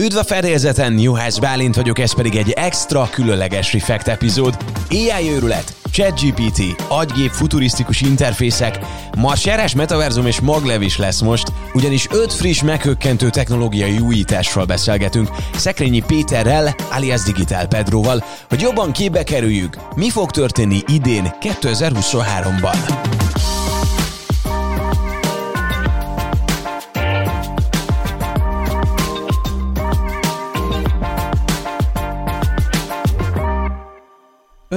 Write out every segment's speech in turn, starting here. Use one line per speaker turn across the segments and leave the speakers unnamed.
Üdv a fedélzeten, Juhász Bálint vagyok, ez pedig egy extra különleges Refekt epizód. AI őrület, ChatGPT, agygép futurisztikus interfészek, marseres metaverzum és maglev is lesz most, ugyanis öt friss meghökkentő technológiai újításról beszélgetünk Szekrényi Péterrel, alias Digital Pedroval, hogy jobban képbe kerüljük, mi fog történni idén 2023-ban.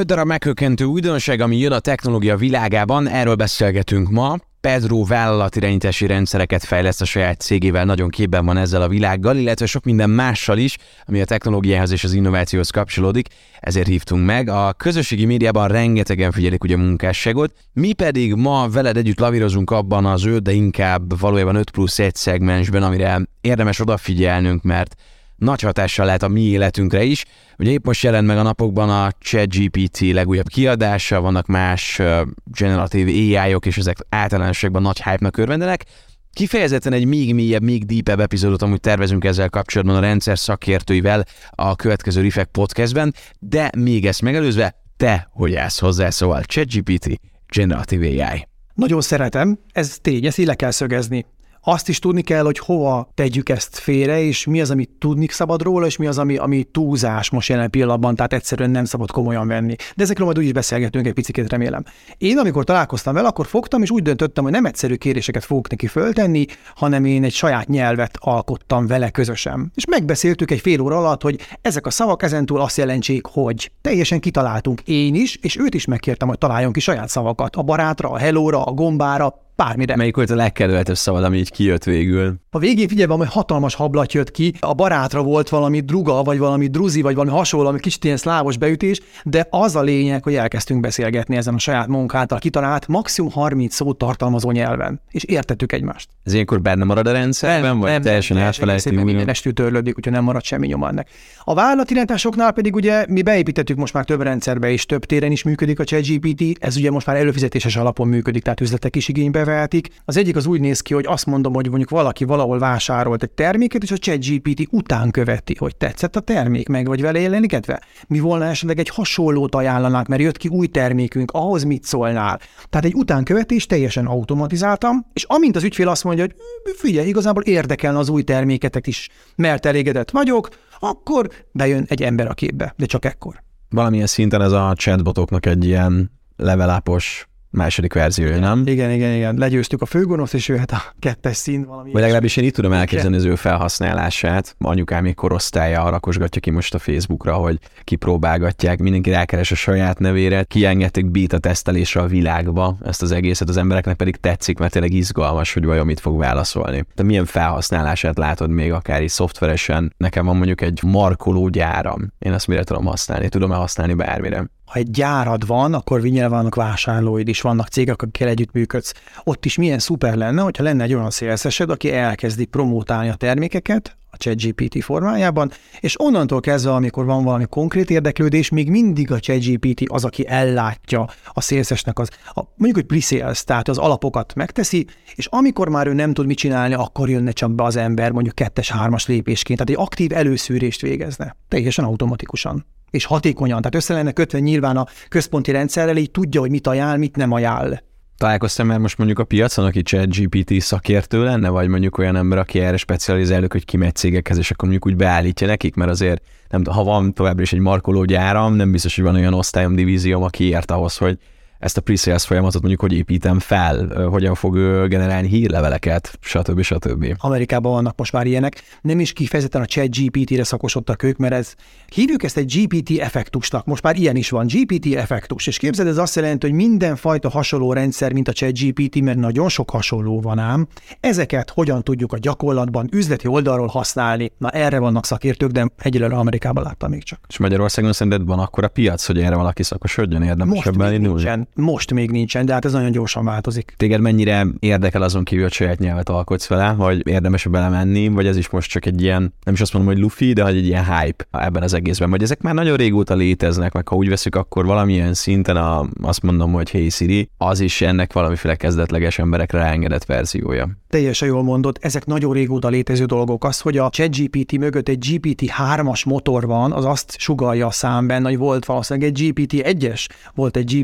Öt darab meghökkentő újdonság, ami jön a technológia világában, erről beszélgetünk ma. Pedro vállalatirányítási rendszereket fejleszt a saját cégével, nagyon képben van ezzel a világgal, illetve sok minden mással is, ami a technológiához és az innovációhoz kapcsolódik, ezért hívtunk meg. A közösségi médiában rengetegen figyelik ugye a munkásságot, mi pedig ma veled együtt lavírozunk abban az 5, de inkább valójában 5 plusz 1 szegmensben, amire érdemes odafigyelnünk, mert nagy hatással lehet a mi életünkre is. Ugye épp most jelent meg a napokban a ChatGPT legújabb kiadása, vannak más generatív AI-ok, és ezek általánosságban nagy hype-nak örvendenek. Kifejezetten egy még mélyebb, még deepebb epizódot amúgy tervezünk ezzel kapcsolatban a rendszer szakértőivel a következő Rifek podcastben, de még ezt megelőzve, te hogy állsz hozzá, szóval ChatGPT, Generative AI.
Nagyon szeretem, ez tény, ezt így le kell szögezni azt is tudni kell, hogy hova tegyük ezt félre, és mi az, amit tudni szabad róla, és mi az, ami, ami túlzás most jelen pillanatban, tehát egyszerűen nem szabad komolyan venni. De ezekről majd úgy beszélgetünk egy picit, remélem. Én, amikor találkoztam vele, akkor fogtam, és úgy döntöttem, hogy nem egyszerű kéréseket fogok neki föltenni, hanem én egy saját nyelvet alkottam vele közösen. És megbeszéltük egy fél óra alatt, hogy ezek a szavak ezentúl azt jelentsék, hogy teljesen kitaláltunk én is, és őt is megkértem, hogy találjon ki saját szavakat. A barátra, a helóra, a gombára, bármire.
Melyik volt a legkedveltebb szavad, ami így kijött végül?
A végén figyelj, hogy hatalmas hablat jött ki, a barátra volt valami druga, vagy valami druzi, vagy valami hasonló, ami kicsit ilyen szlávos beütés, de az a lényeg, hogy elkezdtünk beszélgetni ezen a saját munkáltal kitalált maximum 30 szót tartalmazó nyelven, és értettük egymást.
Ez ilyenkor benne marad a rendszerben, nem, vagy nem, teljesen
átfelejtünk? Minden estül törlődik, úgyhogy nem marad semmi nyoma ennek. A vállalatirányításoknál pedig ugye mi beépítettük most már több rendszerbe, és több téren is működik a ChatGPT, ez ugye most már előfizetéses alapon működik, tehát üzletek is igénybe vehetik. Az egyik az úgy néz ki, hogy azt mondom, hogy mondjuk valaki valahol vásárolt egy terméket, és a ChatGPT után követi, hogy tetszett a termék, meg vagy vele jelenítve. Mi volna esetleg egy hasonlót ajánlanánk, mert jött ki új termékünk, ahhoz mit szólnál. Tehát egy utánkövetés teljesen automatizáltam, és amint az ügyfél azt mondja, hogy figyelj, igazából érdekelne az új terméketek is, mert elégedett vagyok, akkor bejön egy ember a képbe, de csak ekkor.
Valamilyen szinten ez a chatbotoknak egy ilyen levelápos második verziója, nem?
Igen, igen, igen. Legyőztük a főgonosz, és jöhet a kettes szín valami.
Vagy legalábbis én itt tudom elképzelni az ő felhasználását. Anyukám még korosztálya rakosgatja ki most a Facebookra, hogy kipróbálgatják, mindenki rákeres a saját nevére, kiengedték beta tesztelésre a világba ezt az egészet, az embereknek pedig tetszik, mert tényleg izgalmas, hogy vajon mit fog válaszolni. De milyen felhasználását látod még akár is szoftveresen? Nekem van mondjuk egy markoló gyáram. Én ezt mire tudom használni? Tudom-e használni bármire?
Ha egy gyárad van, akkor nyilván vannak vásárlóid is, vannak cégek, akikkel együttműködsz. Ott is milyen szuper lenne, hogyha lenne egy olyan szélszesed, aki elkezdi promótálni a termékeket, a ChatGPT formájában, és onnantól kezdve, amikor van valami konkrét érdeklődés, még mindig a ChatGPT az, aki ellátja a szélszesnek az, a, mondjuk, hogy pre-sales, tehát az alapokat megteszi, és amikor már ő nem tud mit csinálni, akkor jönne csak be az ember mondjuk kettes-hármas lépésként, tehát egy aktív előszűrést végezne, teljesen automatikusan és hatékonyan. Tehát össze lenne kötve nyilván a központi rendszerrel, így tudja, hogy mit ajánl, mit nem ajánl.
Találkoztam már most mondjuk a piacon, aki chat GPT szakértő lenne, vagy mondjuk olyan ember, aki erre specializáljuk, hogy kimegy cégekhez, és akkor mondjuk úgy beállítja nekik, mert azért nem, ha van továbbra is egy markológyáram, nem biztos, hogy van olyan osztályom, divízióm, aki ért ahhoz, hogy ezt a pre-sales folyamatot mondjuk hogy építem fel, hogyan fog generálni hírleveleket, stb. stb.
Amerikában vannak most már ilyenek, nem is kifejezetten a chat GPT-re szakosodtak ők, mert ez, hívjuk ezt egy GPT effektusnak, most már ilyen is van, GPT effektus, és képzeld, ez azt jelenti, hogy mindenfajta hasonló rendszer, mint a chat GPT, mert nagyon sok hasonló van ám, ezeket hogyan tudjuk a gyakorlatban, üzleti oldalról használni, na erre vannak szakértők, de egyelőre Amerikában láttam még csak.
És Magyarországon szerinted van akkor a piac, hogy erre valaki szakosodjon, érdemes ebben indulni?
Most még nincsen, de hát ez nagyon gyorsan változik.
Téged mennyire érdekel azon kívül, hogy saját nyelvet alkotsz vele, hogy érdemes belemenni, vagy ez is most csak egy ilyen, nem is azt mondom, hogy lufi, de hogy egy ilyen hype ebben az egészben, vagy ezek már nagyon régóta léteznek, meg ha úgy veszük, akkor valamilyen szinten a, azt mondom, hogy Hey Siri, az is ennek valamiféle kezdetleges emberekre ráengedett verziója.
Teljesen jól mondod, ezek nagyon régóta létező dolgok. Az, hogy a ChatGPT mögött egy GPT-3-as motor van, az azt sugalja a szám benne, hogy volt valószínűleg egy GPT-1-es, volt egy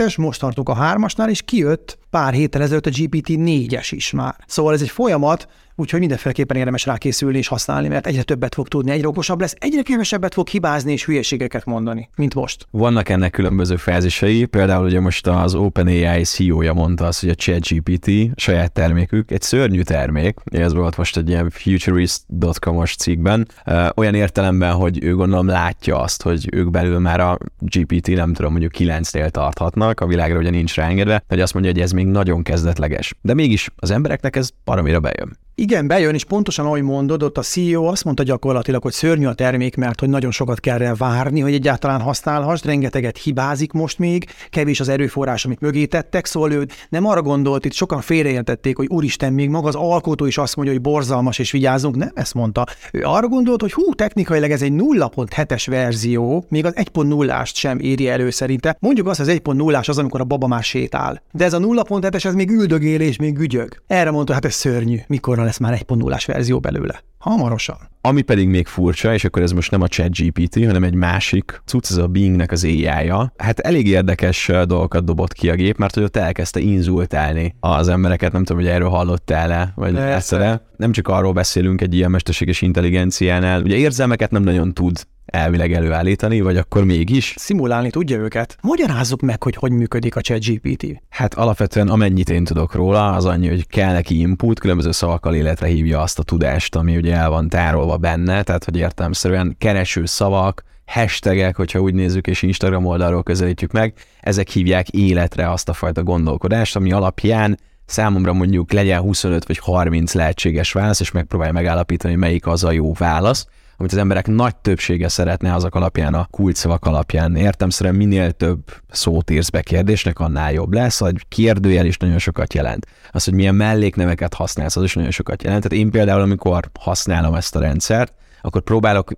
GPT-2-es, most tartunk a 3-asnál, és kijött pár héttel ezelőtt a GPT-4-es is már. Szóval ez egy folyamat, úgyhogy mindenféleképpen érdemes rá készülni és használni, mert egyre többet fog tudni, egyre okosabb lesz, egyre kevesebbet fog hibázni és hülyeségeket mondani, mint most.
Vannak ennek különböző fázisai, például ugye most az OpenAI CEO-ja mondta azt, hogy a ChatGPT saját termékük egy szörnyű termék, ez volt most egy ilyen futurist.com-os cikkben, olyan értelemben, hogy ő gondolom látja azt, hogy ők belül már a GPT nem tudom, mondjuk 9-nél tarthatnak, a világra ugye nincs ráengedve, hogy azt mondja, hogy ez még nagyon kezdetleges. De mégis az embereknek ez paramira bejön.
Igen, bejön, és pontosan ahogy mondod, ott a CEO azt mondta gyakorlatilag, hogy szörnyű a termék, mert hogy nagyon sokat kell rá várni, hogy egyáltalán használhass, rengeteget hibázik most még, kevés az erőforrás, amit mögé tettek, szóval ő nem arra gondolt, itt sokan félreértették, hogy úristen, még maga az alkotó is azt mondja, hogy borzalmas és vigyázunk, nem ezt mondta. Ő arra gondolt, hogy hú, technikailag ez egy 0.7-es verzió, még az 1.0-ást sem éri elő szerinte. Mondjuk azt, az 1.0-ás az, amikor a baba már sétál. De ez a 0.7-es, ez még üldögél és még ügyög. Erre mondta, hát ez szörnyű, mikorra lesz már egy ponulás verzió belőle. Hamarosan.
Ami pedig még furcsa, és akkor ez most nem a chat GPT, hanem egy másik cucc, ez a Bingnek az ai -ja. Hát elég érdekes dolgokat dobott ki a gép, mert hogy ott elkezdte inzultálni az embereket, nem tudom, hogy erről hallottál-e, vagy egyszerre. Nem csak arról beszélünk egy ilyen mesterséges intelligenciánál, ugye érzelmeket nem nagyon tud elvileg előállítani, vagy akkor mégis?
Szimulálni tudja őket. Magyarázzuk meg, hogy hogy működik a ChatGPT.
Hát alapvetően amennyit én tudok róla, az annyi, hogy kell neki input, különböző szavakkal életre hívja azt a tudást, ami ugye el van tárolva benne, tehát hogy értelmszerűen kereső szavak, hashtagek, hogyha úgy nézzük, és Instagram oldalról közelítjük meg, ezek hívják életre azt a fajta gondolkodást, ami alapján számomra mondjuk legyen 25 vagy 30 lehetséges válasz, és megpróbálja megállapítani, melyik az a jó válasz, amit az emberek nagy többsége szeretne azok alapján, a kulcsszavak alapján. Értem szerint minél több szót írsz be kérdésnek, annál jobb lesz. A kérdőjel is nagyon sokat jelent. Az, hogy milyen mellékneveket használsz, az is nagyon sokat jelent. Tehát én például, amikor használom ezt a rendszert, akkor próbálok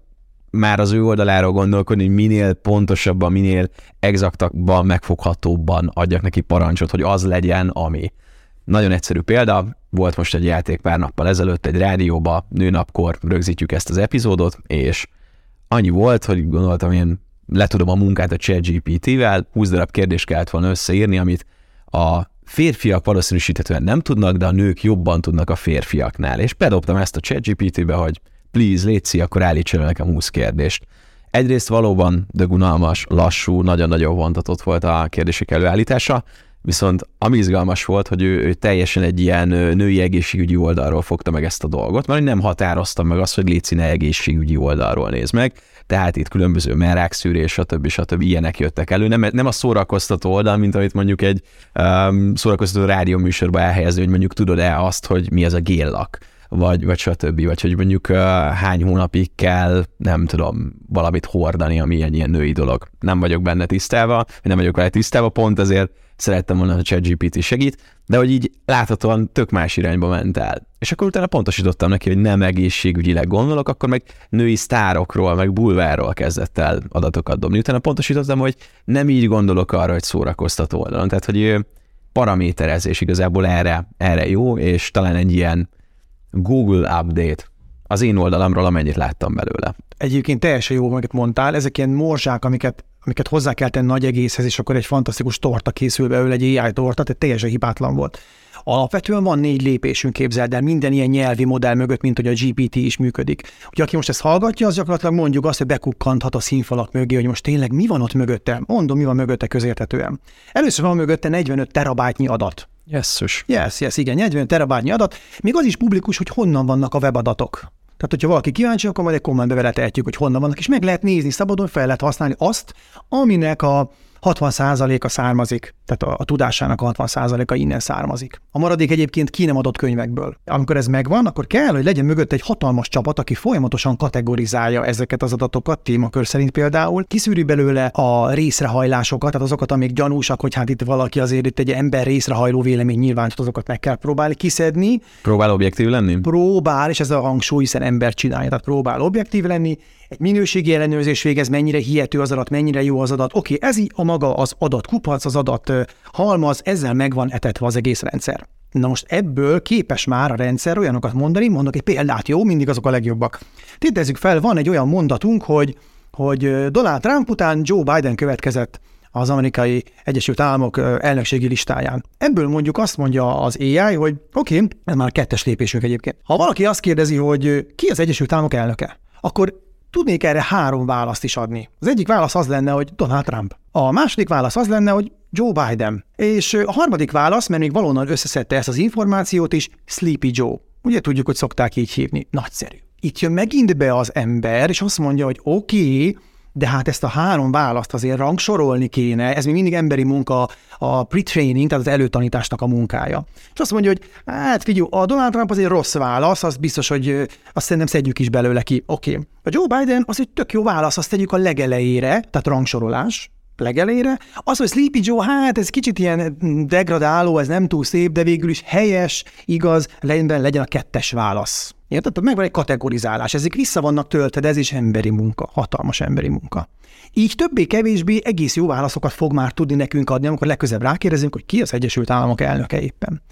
már az ő oldaláról gondolkodni, hogy minél pontosabban, minél exaktabban, megfoghatóbban adjak neki parancsot, hogy az legyen, ami. Nagyon egyszerű példa, volt most egy játék pár nappal ezelőtt egy rádióba, nőnapkor rögzítjük ezt az epizódot, és annyi volt, hogy gondoltam, én letudom a munkát a ChatGPT-vel, 20 darab kérdést kellett volna összeírni, amit a férfiak valószínűsíthetően nem tudnak, de a nők jobban tudnak a férfiaknál. És bedobtam ezt a ChatGPT-be, hogy please, létszi, akkor állítsa nekem 20 kérdést. Egyrészt valóban dögunalmas, lassú, nagyon-nagyon vontatott volt a kérdések előállítása, Viszont ami izgalmas volt, hogy ő, ő teljesen egy ilyen női egészségügyi oldalról fogta meg ezt a dolgot, mert nem határozta meg azt, hogy Léci ne egészségügyi oldalról néz meg, tehát itt különböző merákszűrés, stb. stb. ilyenek jöttek elő. Nem, nem a szórakoztató oldal, mint amit mondjuk egy um, szórakoztató rádióműsorba elhelyezni, hogy mondjuk tudod-e azt, hogy mi ez a géllak vagy, vagy stb. Vagy hogy mondjuk uh, hány hónapig kell, nem tudom, valamit hordani, ami egy ilyen női dolog. Nem vagyok benne tisztában, nem vagyok vele tisztában, pont ezért szerettem volna, hogy ChatGPT segít, de hogy így láthatóan tök más irányba ment el. És akkor utána pontosítottam neki, hogy nem egészségügyileg gondolok, akkor meg női sztárokról, meg bulvárról kezdett el adatokat dobni. Utána pontosítottam, hogy nem így gondolok arra, hogy szórakoztató oldalon. Tehát, hogy paraméterezés igazából erre, erre jó, és talán egy ilyen Google update az én oldalamról, amennyit láttam belőle.
Egyébként teljesen jó, amiket mondtál, ezek ilyen morzsák, amiket amiket hozzá kell tenni nagy egészhez, és akkor egy fantasztikus torta készül belőle, egy AI torta, tehát teljesen hibátlan volt. Alapvetően van négy lépésünk, képzeld el, minden ilyen nyelvi modell mögött, mint hogy a GPT is működik. Ugye aki most ezt hallgatja, az gyakorlatilag mondjuk azt, hogy bekukkanthat a színfalak mögé, hogy most tényleg mi van ott mögötte. Mondom, mi van mögötte közérthetően. Először van mögötte 45 terabájtnyi adat.
Yes,
yes, yes, igen, 40 terabájtnyi adat. Még az is publikus, hogy honnan vannak a webadatok. Tehát, hogyha valaki kíváncsi, akkor majd egy kommentbe vele tehetjük, hogy honnan vannak, és meg lehet nézni, szabadon fel lehet használni azt, aminek a 60%-a származik, tehát a, a tudásának a 60%-a innen származik. A maradék egyébként ki nem adott könyvekből. Amikor ez megvan, akkor kell, hogy legyen mögött egy hatalmas csapat, aki folyamatosan kategorizálja ezeket az adatokat, témakör szerint például, kiszűri belőle a részrehajlásokat, tehát azokat, amik gyanúsak, hogy hát itt valaki azért itt egy ember részrehajló vélemény nyilván, azokat meg kell próbálni kiszedni.
Próbál objektív lenni?
Próbál, és ez a hangsúly, hiszen ember csinálja, tehát próbál objektív lenni, egy minőségi ellenőrzés végez, mennyire hihető az adat, mennyire jó az adat. Oké, ez így a maga az adatkupac, az adat halmaz, ezzel megvan etetve az egész rendszer. Na most ebből képes már a rendszer olyanokat mondani, mondok egy példát, jó, mindig azok a legjobbak. Tételezzük fel, van egy olyan mondatunk, hogy, hogy Donald Trump után Joe Biden következett az amerikai Egyesült Államok elnökségi listáján. Ebből mondjuk azt mondja az AI, hogy oké, okay, ez már kettes lépésünk egyébként. Ha valaki azt kérdezi, hogy ki az Egyesült Államok elnöke, akkor tudnék erre három választ is adni. Az egyik válasz az lenne, hogy Donald Trump. A második válasz az lenne, hogy Joe Biden. És a harmadik válasz, mert még valóban összeszedte ezt az információt is, Sleepy Joe. Ugye tudjuk, hogy szokták így hívni. Nagyszerű. Itt jön megint be az ember, és azt mondja, hogy oké, okay, de hát ezt a három választ azért rangsorolni kéne, ez még mindig emberi munka, a pre-training, tehát az előtanításnak a munkája. És azt mondja, hogy hát figyelj, a Donald Trump azért rossz válasz, az biztos, hogy azt szerintem szedjük is belőle ki. Oké. Okay. A Joe Biden az egy tök jó válasz, azt tegyük a legelejére, tehát rangsorolás, legelére. Az, hogy Sleepy Joe, hát ez kicsit ilyen degradáló, ez nem túl szép, de végül is helyes, igaz, legyen, legyen a kettes válasz. Érted? Megvan egy kategorizálás, ezek vissza vannak töltve, de ez is emberi munka, hatalmas emberi munka. Így többé-kevésbé egész jó válaszokat fog már tudni nekünk adni, amikor legközelebb rákérdezünk, hogy ki az Egyesült Államok elnöke éppen.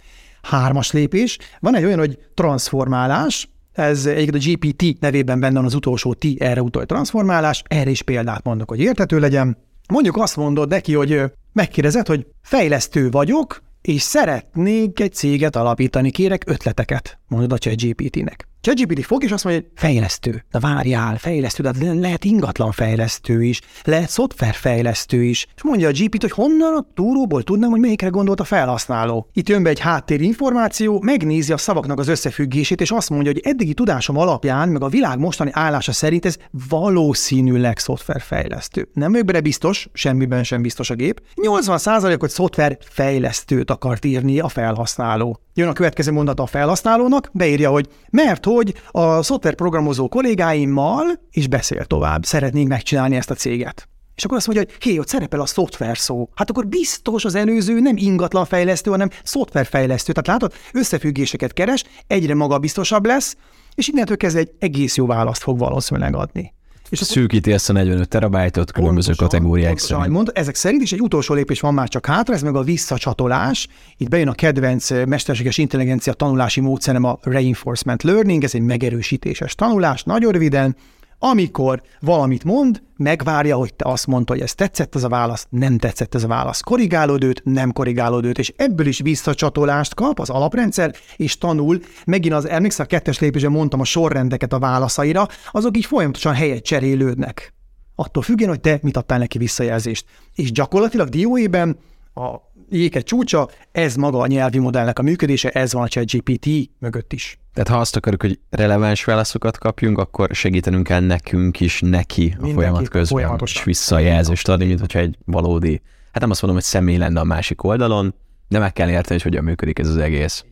Hármas lépés, van egy olyan, hogy transformálás, ez egy a GPT nevében benne van az utolsó T, erre utal transformálás, erre is példát mondok, hogy értető legyen. Mondjuk azt mondod neki, hogy megkérdezed, hogy fejlesztő vagyok, és szeretnék egy céget alapítani, kérek ötleteket, mondod a ChatGPT-nek. ChatGPT fog, és azt mondja, hogy fejlesztő. De várjál, fejlesztő, de lehet ingatlan fejlesztő is, lehet szoftverfejlesztő is. És mondja a GPT, hogy honnan a túróból tudnám, hogy melyikre gondolt a felhasználó. Itt jön be egy háttérinformáció, megnézi a szavaknak az összefüggését, és azt mondja, hogy eddigi tudásom alapján, meg a világ mostani állása szerint ez valószínűleg szoftverfejlesztő. Nem vagyok bele biztos, semmiben sem biztos a gép. 80%-ot szoftverfejlesztőt akart írni a felhasználó. Jön a következő mondata a felhasználónak, beírja, hogy mert hogy a szoftverprogramozó kollégáimmal is beszél tovább, szeretnénk megcsinálni ezt a céget. És akkor azt mondja, hogy hé, ott szerepel a szoftver szó. Hát akkor biztos az előző nem ingatlan fejlesztő, hanem szoftverfejlesztő. Tehát látod, összefüggéseket keres, egyre magabiztosabb lesz, és innentől kezdve egy egész jó választ fog valószínűleg adni.
És szűkíti ezt a 45 terabájtot különböző pontosan, kategóriák pontosan, szerint.
Mond, ezek szerint is egy utolsó lépés van már csak hátra, ez meg a visszacsatolás. Itt bejön a kedvenc mesterséges intelligencia tanulási módszerem a reinforcement learning, ez egy megerősítéses tanulás, nagyon röviden amikor valamit mond, megvárja, hogy te azt mondta, hogy ez tetszett ez a válasz, nem tetszett ez a válasz, korrigálod őt, nem korrigálod őt, és ebből is visszacsatolást kap az alaprendszer, és tanul, megint az, emlékszel, a kettes lépésben mondtam a sorrendeket a válaszaira, azok így folyamatosan helyet cserélődnek. Attól függően, hogy te mit adtál neki visszajelzést. És gyakorlatilag dióében a jéket csúcsa, ez maga a nyelvi modellnek a működése, ez van a ChatGPT mögött is.
Tehát ha azt akarjuk, hogy releváns válaszokat kapjunk, akkor segítenünk kell nekünk is neki Mindenki a folyamat közben, és visszajelzést adni, mint hogyha egy valódi, hát nem azt mondom, hogy személy lenne a másik oldalon, de meg kell érteni, hogy hogyan működik ez az egész.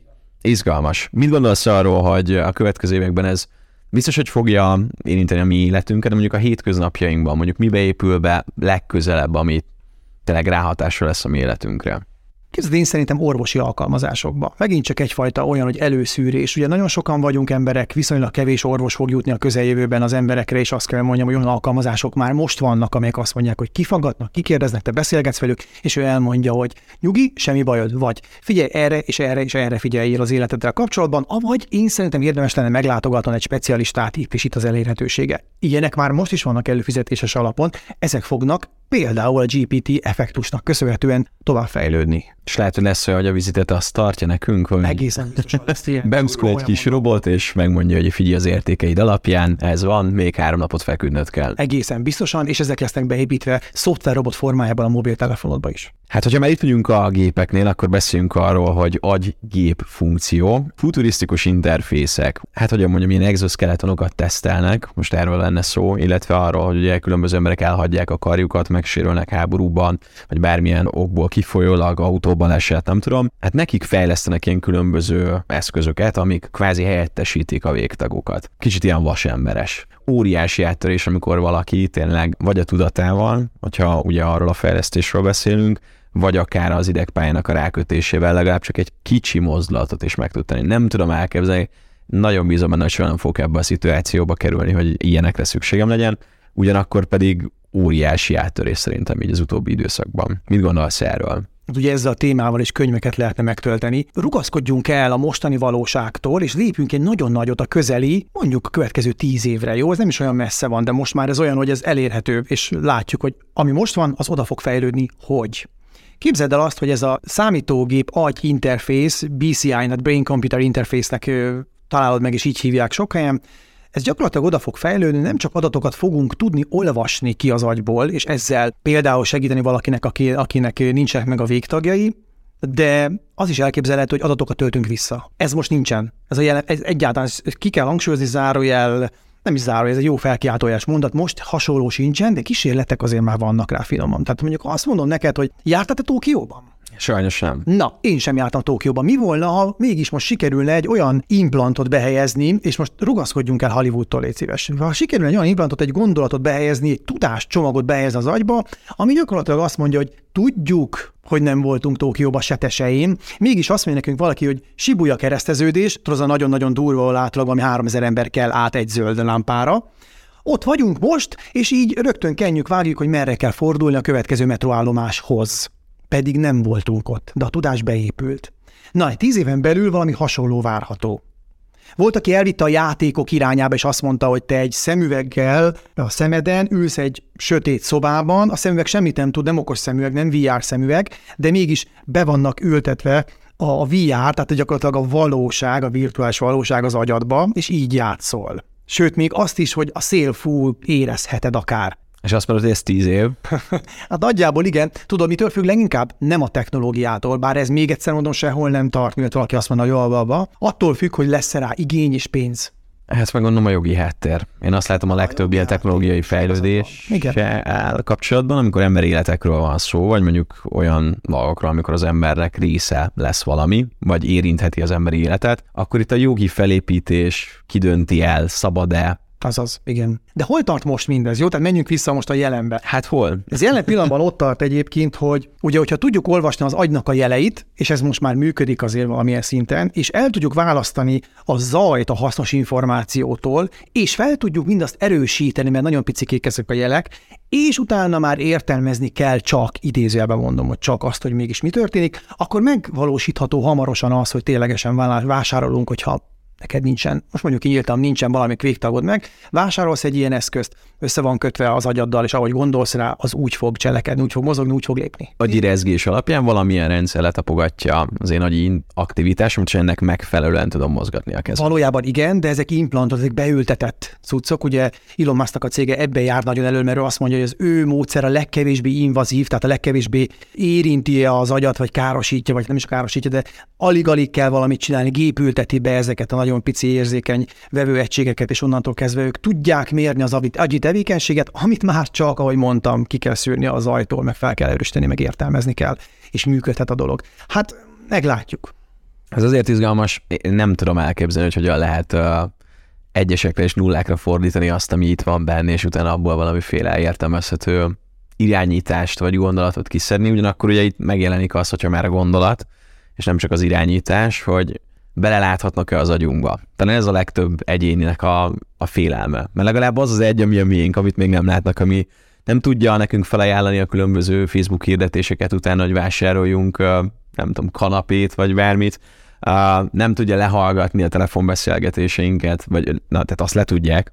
Izgalmas. Mit gondolsz arról, hogy a következő években ez biztos, hogy fogja érinteni a mi életünket, de mondjuk a hétköznapjainkban, mondjuk mi beépül be legközelebb, amit tényleg ráhatásra lesz a mi életünkre.
Képzeld, én szerintem orvosi alkalmazásokba. Megint csak egyfajta olyan, hogy előszűrés. Ugye nagyon sokan vagyunk emberek, viszonylag kevés orvos fog jutni a közeljövőben az emberekre, és azt kell mondjam, hogy olyan alkalmazások már most vannak, amelyek azt mondják, hogy kifagadnak, kikérdeznek, te beszélgetsz velük, és ő elmondja, hogy nyugi, semmi bajod, vagy figyelj erre és erre és erre figyeljél az életeddel kapcsolatban, avagy én szerintem érdemes lenne meglátogatni egy specialistát, itt és itt az elérhetősége. Ilyenek már most is vannak előfizetéses alapon, ezek fognak például a GPT effektusnak köszönhetően továbbfejlődni.
És lehet, hogy lesz olyan, hogy a vizitet azt tartja nekünk, hogy
egészen biztosan lesz ilyen.
egy kis robot, és megmondja, hogy figyelj az értékeid alapján, ez van, még három napot feküdnöd kell.
Egészen biztosan, és ezek lesznek beépítve szoftverrobot formájában a mobiltelefonodba is.
Hát, hogyha már itt vagyunk a gépeknél, akkor beszéljünk arról, hogy agy-gép funkció, futurisztikus interfészek, hát, hogy mondjam, milyen exoskeletonokat tesztelnek, most erről lenne szó, illetve arról, hogy ugye különböző emberek elhagyják a karjukat, megsérülnek háborúban, vagy bármilyen okból kifolyólag autóban esett, nem tudom. Hát nekik fejlesztenek ilyen különböző eszközöket, amik kvázi helyettesítik a végtagokat. Kicsit ilyen vasemberes óriási áttörés, amikor valaki tényleg vagy a tudatával, hogyha ugye arról a fejlesztésről beszélünk, vagy akár az idegpályának a rákötésével legalább csak egy kicsi mozdulatot is meg tud tenni. Nem tudom elképzelni, nagyon bízom benne, hogy soha nem fogok ebbe a szituációba kerülni, hogy ilyenekre szükségem legyen, ugyanakkor pedig óriási áttörés szerintem így az utóbbi időszakban. Mit gondolsz erről?
Hát ugye ezzel a témával is könyveket lehetne megtölteni. Rugaszkodjunk el a mostani valóságtól, és lépjünk egy nagyon nagyot a közeli, mondjuk a következő tíz évre, jó? Ez nem is olyan messze van, de most már ez olyan, hogy ez elérhető, és látjuk, hogy ami most van, az oda fog fejlődni, hogy. Képzeld el azt, hogy ez a számítógép agy interfész, BCI-nek, Brain Computer Interface-nek találod meg, és így hívják sok helyen, ez gyakorlatilag oda fog fejlődni, nem csak adatokat fogunk tudni olvasni ki az agyból, és ezzel például segíteni valakinek, aki, akinek nincsenek meg a végtagjai, de az is elképzelhető, hogy adatokat töltünk vissza. Ez most nincsen. Ez, a jelen, ez egyáltalán ez ki kell hangsúlyozni, zárójel, nem is zárójel, ez egy jó felkiáltójás mondat, most hasonló sincsen, de kísérletek azért már vannak rá finoman. Tehát mondjuk azt mondom neked, hogy jártál te Tókióban?
Sajnos nem.
Na, én sem jártam Tokióba. Mi volna, ha mégis most sikerülne egy olyan implantot behelyezni, és most rugaszkodjunk el Hollywoodtól, légy szíves. Ha sikerülne egy olyan implantot, egy gondolatot behelyezni, egy tudáscsomagot behelyezni az agyba, ami gyakorlatilag azt mondja, hogy tudjuk, hogy nem voltunk Tokióba setesein. Mégis azt mondja nekünk valaki, hogy Shibuya kereszteződés, az a nagyon-nagyon durva átlag, ami 3000 ember kell át egy zöld lámpára. Ott vagyunk most, és így rögtön kenjük, vágjuk, hogy merre kell fordulni a következő metroállomáshoz pedig nem voltunk ott, de a tudás beépült. Na, tíz éven belül valami hasonló várható. Volt, aki elvitte a játékok irányába, és azt mondta, hogy te egy szemüveggel a szemeden ülsz egy sötét szobában, a szemüveg semmit nem tud, nem okos szemüveg, nem VR szemüveg, de mégis be vannak ültetve a VR, tehát gyakorlatilag a valóság, a virtuális valóság az agyadba, és így játszol. Sőt, még azt is, hogy a szél fúl, érezheted akár.
És azt mondod, hogy ez tíz év?
hát nagyjából igen. Tudod, mitől függ leginkább? Nem a technológiától, bár ez még egyszer mondom, sehol nem tart, miatt valaki azt mondja, hogy jól, Attól függ, hogy lesz rá igény és pénz.
Ehhez meg gondolom a jogi háttér. Én azt látom a legtöbb ilyen technológiai fejlődés áll kapcsolatban, amikor emberi életekről van szó, vagy mondjuk olyan dolgokról, amikor az embernek része lesz valami, vagy érintheti az emberi életet, akkor itt a jogi felépítés kidönti el, szabad-e,
Azaz, igen. De hol tart most mindez? Jó, tehát menjünk vissza most a jelenbe.
Hát hol?
Ez jelen pillanatban ott tart egyébként, hogy ugye, hogyha tudjuk olvasni az agynak a jeleit, és ez most már működik azért valamilyen szinten, és el tudjuk választani a zajt a hasznos információtól, és fel tudjuk mindazt erősíteni, mert nagyon picikék ezek a jelek, és utána már értelmezni kell csak, idézőjelben mondom, hogy csak azt, hogy mégis mi történik, akkor megvalósítható hamarosan az, hogy ténylegesen vásárolunk, hogyha neked nincsen, most mondjuk írtam, nincsen valami végtagod meg, vásárolsz egy ilyen eszközt, össze van kötve az agyaddal, és ahogy gondolsz rá, az úgy fog cselekedni, úgy fog mozogni, úgy fog lépni.
A rezgés alapján valamilyen rendszer letapogatja az én agyi aktivitásom, és ennek megfelelően tudom mozgatni a kezem.
Valójában igen, de ezek implantok, ezek beültetett cuccok. Ugye Elon musk a cége ebbe jár nagyon elő, mert ő azt mondja, hogy az ő módszer a legkevésbé invazív, tehát a legkevésbé érinti az agyat, vagy károsítja, vagy nem is károsítja, de alig-alig kell valamit csinálni, gépülteti be ezeket a nagyon pici érzékeny vevőegységeket, és onnantól kezdve ők tudják mérni az agyi tevékenységet, amit már csak, ahogy mondtam, ki kell szűrni az ajtól, meg fel kell erősíteni, meg értelmezni kell, és működhet a dolog. Hát meglátjuk.
Ez azért izgalmas, én nem tudom elképzelni, hogy hogyan lehet egyesekre és nullákra fordítani azt, ami itt van benne, és utána abból valamiféle értelmezhető irányítást vagy gondolatot kiszedni, ugyanakkor ugye itt megjelenik az, hogyha már a gondolat, és nem csak az irányítás, hogy beleláthatnak-e az agyunkba. Talán ez a legtöbb egyéninek a, a félelme. Mert legalább az az egy, ami a miénk, amit még nem látnak, ami nem tudja nekünk felajánlani a különböző Facebook hirdetéseket utána, hogy vásároljunk, nem tudom, kanapét, vagy bármit, nem tudja lehallgatni a telefonbeszélgetéseinket, vagy na, tehát azt le tudják,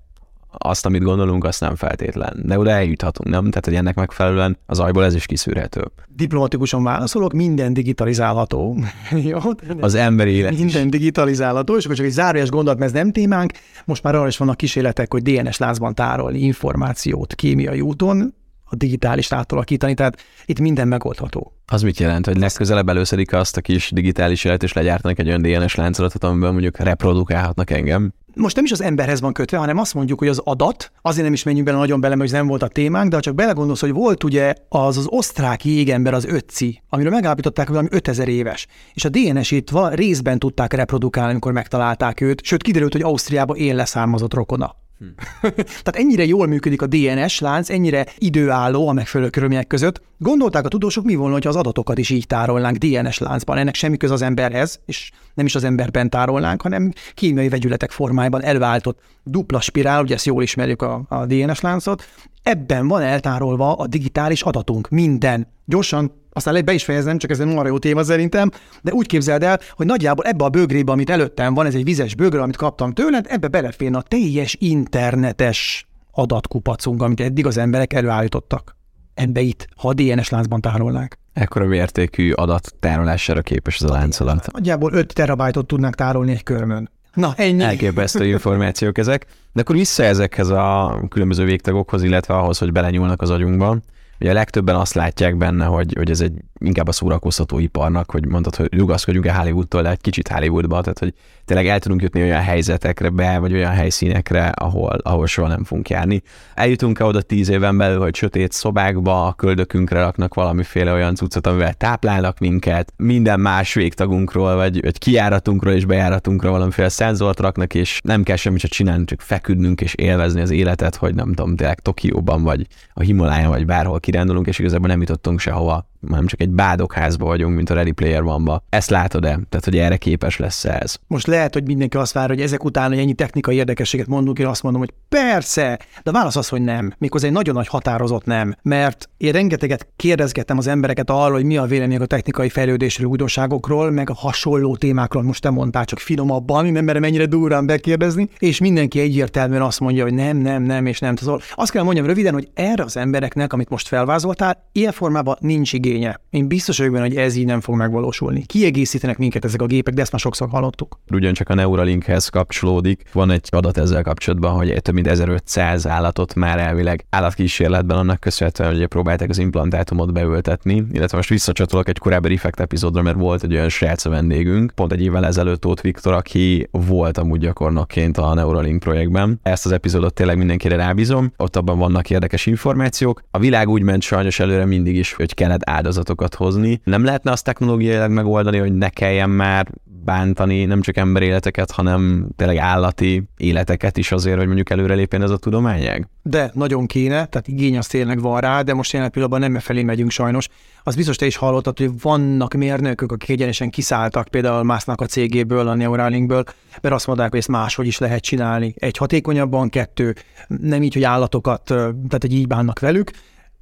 azt, amit gondolunk, azt nem feltétlen. De oda eljuthatunk, nem? Tehát, hogy ennek megfelelően az ajból ez is kiszűrhető.
Diplomatikusan válaszolok, minden digitalizálható.
Jó? Az emberi élet
Minden is. digitalizálható, és akkor csak egy zárójas gondolat, mert ez nem témánk. Most már arra is vannak kísérletek, hogy DNS lázban tárolni információt kémiai úton, a digitális átalakítani, tehát itt minden megoldható.
Az mit jelent, hogy legközelebb előszedik azt a kis digitális élet, és legyártanak egy olyan DNS láncolatot, amiben mondjuk reprodukálhatnak engem?
most nem is az emberhez van kötve, hanem azt mondjuk, hogy az adat, azért nem is menjünk bele nagyon bele, mert ez nem volt a témánk, de ha csak belegondolsz, hogy volt ugye az az osztrák jégember, az ötci, amiről megállapították, hogy valami 5000 éves, és a DNS-ét részben tudták reprodukálni, amikor megtalálták őt, sőt kiderült, hogy Ausztriába él leszármazott rokona. Hm. Tehát ennyire jól működik a DNS lánc, ennyire időálló a megfelelő körülmények között. Gondolták a tudósok, mi volna, ha az adatokat is így tárolnánk DNS láncban. Ennek semmi köz az emberhez, és nem is az emberben tárolnánk, hanem kémiai vegyületek formájában elváltott dupla spirál, ugye ezt jól ismerjük a, a DNS láncot. Ebben van eltárolva a digitális adatunk, minden. Gyorsan aztán be is fejezem, csak ez egy marha jó téma szerintem, de úgy képzeld el, hogy nagyjából ebbe a bögrébe, amit előttem van, ez egy vizes bögre, amit kaptam tőled, ebbe beleférne a teljes internetes adatkupacunk, amit eddig az emberek előállítottak. Ebbe itt, ha a DNS láncban tárolnák.
Ekkora mértékű adat tárolására képes ez a láncolat.
Nagyjából 5 terabájtot tudnak tárolni egy körmön.
Na, ennyi. Elképesztő információk ezek. De akkor vissza ezekhez a különböző végtagokhoz, illetve ahhoz, hogy belenyúlnak az agyunkba. Ugye a legtöbben azt látják benne, hogy, hogy ez egy inkább a szórakoztató iparnak, hogy mondtad, hogy rugaszkodjunk a Hollywoodtól, de egy kicsit Hollywoodba, tehát hogy tényleg el tudunk jutni olyan helyzetekre be, vagy olyan helyszínekre, ahol, ahol soha nem fogunk járni. Eljutunk-e oda tíz éven belül, hogy sötét szobákba, a köldökünkre raknak valamiféle olyan cuccot, amivel táplálnak minket, minden más végtagunkról, vagy, vagy kijáratunkról és bejáratunkról valamiféle szenzort raknak, és nem kell semmit csak csinálni, csak feküdnünk és élvezni az életet, hogy nem tudom, tényleg Tokióban, vagy a Himaláján, vagy bárhol kirándulunk, és igazából nem jutottunk sehova nem csak egy bádokházban vagyunk, mint a Ready Player van Ezt látod-e? Tehát, hogy erre képes lesz ez?
Most lehet, hogy mindenki azt vár, hogy ezek után, hogy ennyi technikai érdekességet mondunk, én azt mondom, hogy persze, de a válasz az, hogy nem. Méghozzá egy nagyon nagy határozott nem. Mert én rengeteget kérdezgettem az embereket arról, hogy mi a vélemények a technikai fejlődésről, újdonságokról, meg a hasonló témákról, most te mondtál, csak finomabban, nem merem ennyire durrán bekérdezni, és mindenki egyértelműen azt mondja, hogy nem, nem, nem, és nem. Szóval azt kell mondjam röviden, hogy erre az embereknek, amit most felvázoltál, ilyen formában nincs igény igénye. Én biztos vagyok benne, hogy ez így nem fog megvalósulni. Kiegészítenek minket ezek a gépek, de ezt már sokszor hallottuk.
Ugyancsak a Neuralinkhez kapcsolódik. Van egy adat ezzel kapcsolatban, hogy több mint 1500 állatot már elvileg állatkísérletben annak köszönhetően, hogy próbálták az implantátumot beültetni, illetve most visszacsatolok egy korábbi Reflect epizódra, mert volt egy olyan srác vendégünk, pont egy évvel ezelőtt Tóth Viktor, aki volt amúgy gyakornokként a Neuralink projektben. Ezt az epizódot tényleg mindenkire rábízom, ott abban vannak érdekes információk. A világ úgy ment sajnos előre mindig is, hogy kellett áldozatokat hozni. Nem lehetne azt technológiailag megoldani, hogy ne kelljen már bántani nem csak emberéleteket, hanem tényleg állati életeket is azért, hogy mondjuk előrelépjen ez a tudományág?
De nagyon kéne, tehát igény az tényleg van rá, de most jelen pillanatban nem e felé megyünk sajnos. Az biztos te is hallottad, hogy vannak mérnökök, akik egyenesen kiszálltak például Másznak a cégéből, a Neuralinkből, mert azt mondták, hogy ezt máshogy is lehet csinálni. Egy hatékonyabban, kettő, nem így, hogy állatokat, tehát egy így bánnak velük,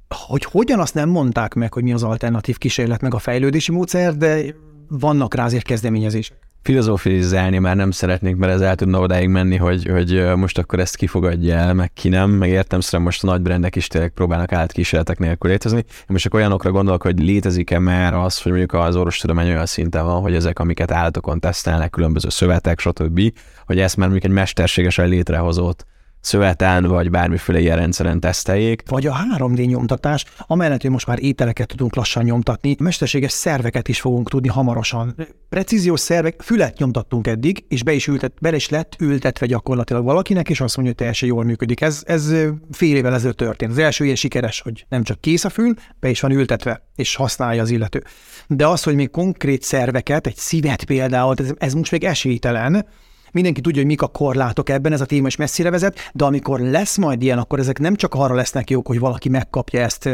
hogy hogyan azt nem mondták meg, hogy mi az alternatív kísérlet, meg a fejlődési módszer, de vannak rá azért kezdeményezések.
Filozófizálni már nem szeretnék, mert ez el tudna odáig menni, hogy, hogy most akkor ezt kifogadja el, meg ki nem, meg értem szerint most a nagy brendek is tényleg próbálnak átkísérletek nélkül létezni. Én most csak olyanokra gondolok, hogy létezik-e már az, hogy mondjuk az orvostudomány olyan szinten van, hogy ezek, amiket állatokon tesztelnek, különböző szövetek, stb., hogy ezt már mondjuk egy mesterségesen létrehozott szöveten, vagy bármiféle ilyen rendszeren teszteljék.
Vagy a 3D nyomtatás, amellett, hogy most már ételeket tudunk lassan nyomtatni, mesterséges szerveket is fogunk tudni hamarosan. Precíziós szervek, fület nyomtattunk eddig, és be is, ültet, be is lett ültetve gyakorlatilag valakinek, és azt mondja, hogy teljesen jól működik. Ez, ez fél évvel ezelőtt történt. Az első ilyen sikeres, hogy nem csak kész a fül, be is van ültetve, és használja az illető. De az, hogy még konkrét szerveket, egy szívet például, ez, ez most még esélytelen, Mindenki tudja, hogy mik a korlátok ebben, ez a téma is messzire vezet, de amikor lesz majd ilyen, akkor ezek nem csak arra lesznek jók, hogy valaki megkapja ezt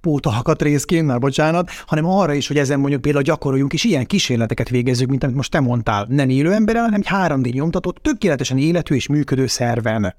pótahakat részként, már bocsánat, hanem arra is, hogy ezen mondjuk például gyakoroljunk és ilyen kísérleteket végezzük, mint amit most te mondtál. Nem élő emberrel, hanem egy 3D nyomtatott, tökéletesen életű és működő szerven.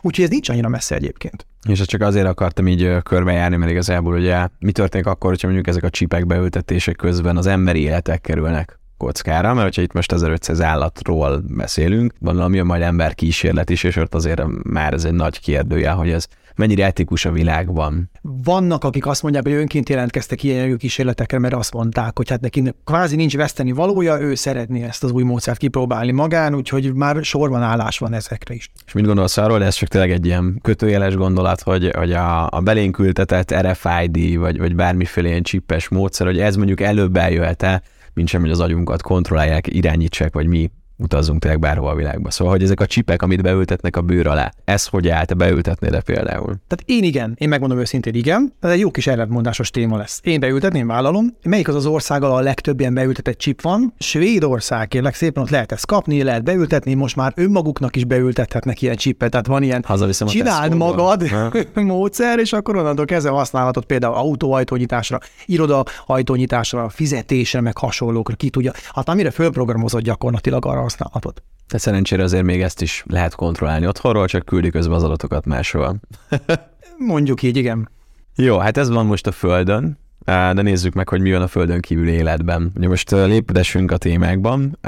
Úgyhogy ez nincs annyira messze egyébként.
És ezt csak azért akartam így körbejárni, mert igazából ugye mi történik akkor, hogyha mondjuk ezek a csipek beültetések közben az emberi életek kerülnek kockára, mert hogyha itt most 1500 állatról beszélünk, van valami majd ember kísérlet is, és ott azért már ez egy nagy kérdője, hogy ez mennyire etikus a világban.
Vannak, akik azt mondják, hogy önként jelentkeztek ilyen kísérletekre, mert azt mondták, hogy hát neki kvázi nincs veszteni valója, ő szeretné ezt az új módszert kipróbálni magán, úgyhogy már sorban állás van ezekre is.
És mit gondolsz arról, ez csak tényleg egy ilyen kötőjeles gondolat, hogy, hogy a, a belénkültetett RFID, vagy, vagy bármiféle ilyen csippes módszer, hogy ez mondjuk előbb eljöhet-e, mint sem, hogy az agyunkat kontrollálják, irányítsák, vagy mi utazzunk tényleg bárhol a világba. Szóval, hogy ezek a csipek, amit beültetnek a bőr alá, ez hogy állt, te beültetnéd -e például?
Tehát én igen, én megmondom őszintén igen, ez egy jó kis ellentmondásos téma lesz. Én beültetném, vállalom. Melyik az az ország, ahol a legtöbb ilyen beültetett chip van? Svédország, kérlek szépen, ott lehet ezt kapni, lehet beültetni, most már önmaguknak is beültethetnek ilyen chipet, tehát van ilyen
Hazaviszem
csináld magad módszer, és akkor onnantól kezdve használhatod például autóajtónyitásra, iroda ajtónyitásra, fizetésre, meg hasonlókra, ki tudja. Hát amire fölprogramozott gyakorlatilag arra használhatod.
De szerencsére azért még ezt is lehet kontrollálni otthonról, csak küldi közben az adatokat máshol.
Mondjuk így, igen.
Jó, hát ez van most a Földön, de nézzük meg, hogy mi van a Földön kívül életben. Ugye most lépedessünk a témákban.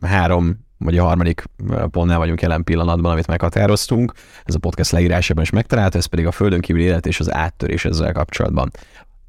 Három vagy a harmadik pontnál vagyunk jelen pillanatban, amit meghatároztunk. Ez a podcast leírásában is megtalálta, ez pedig a Földön kívül élet és az áttörés ezzel kapcsolatban.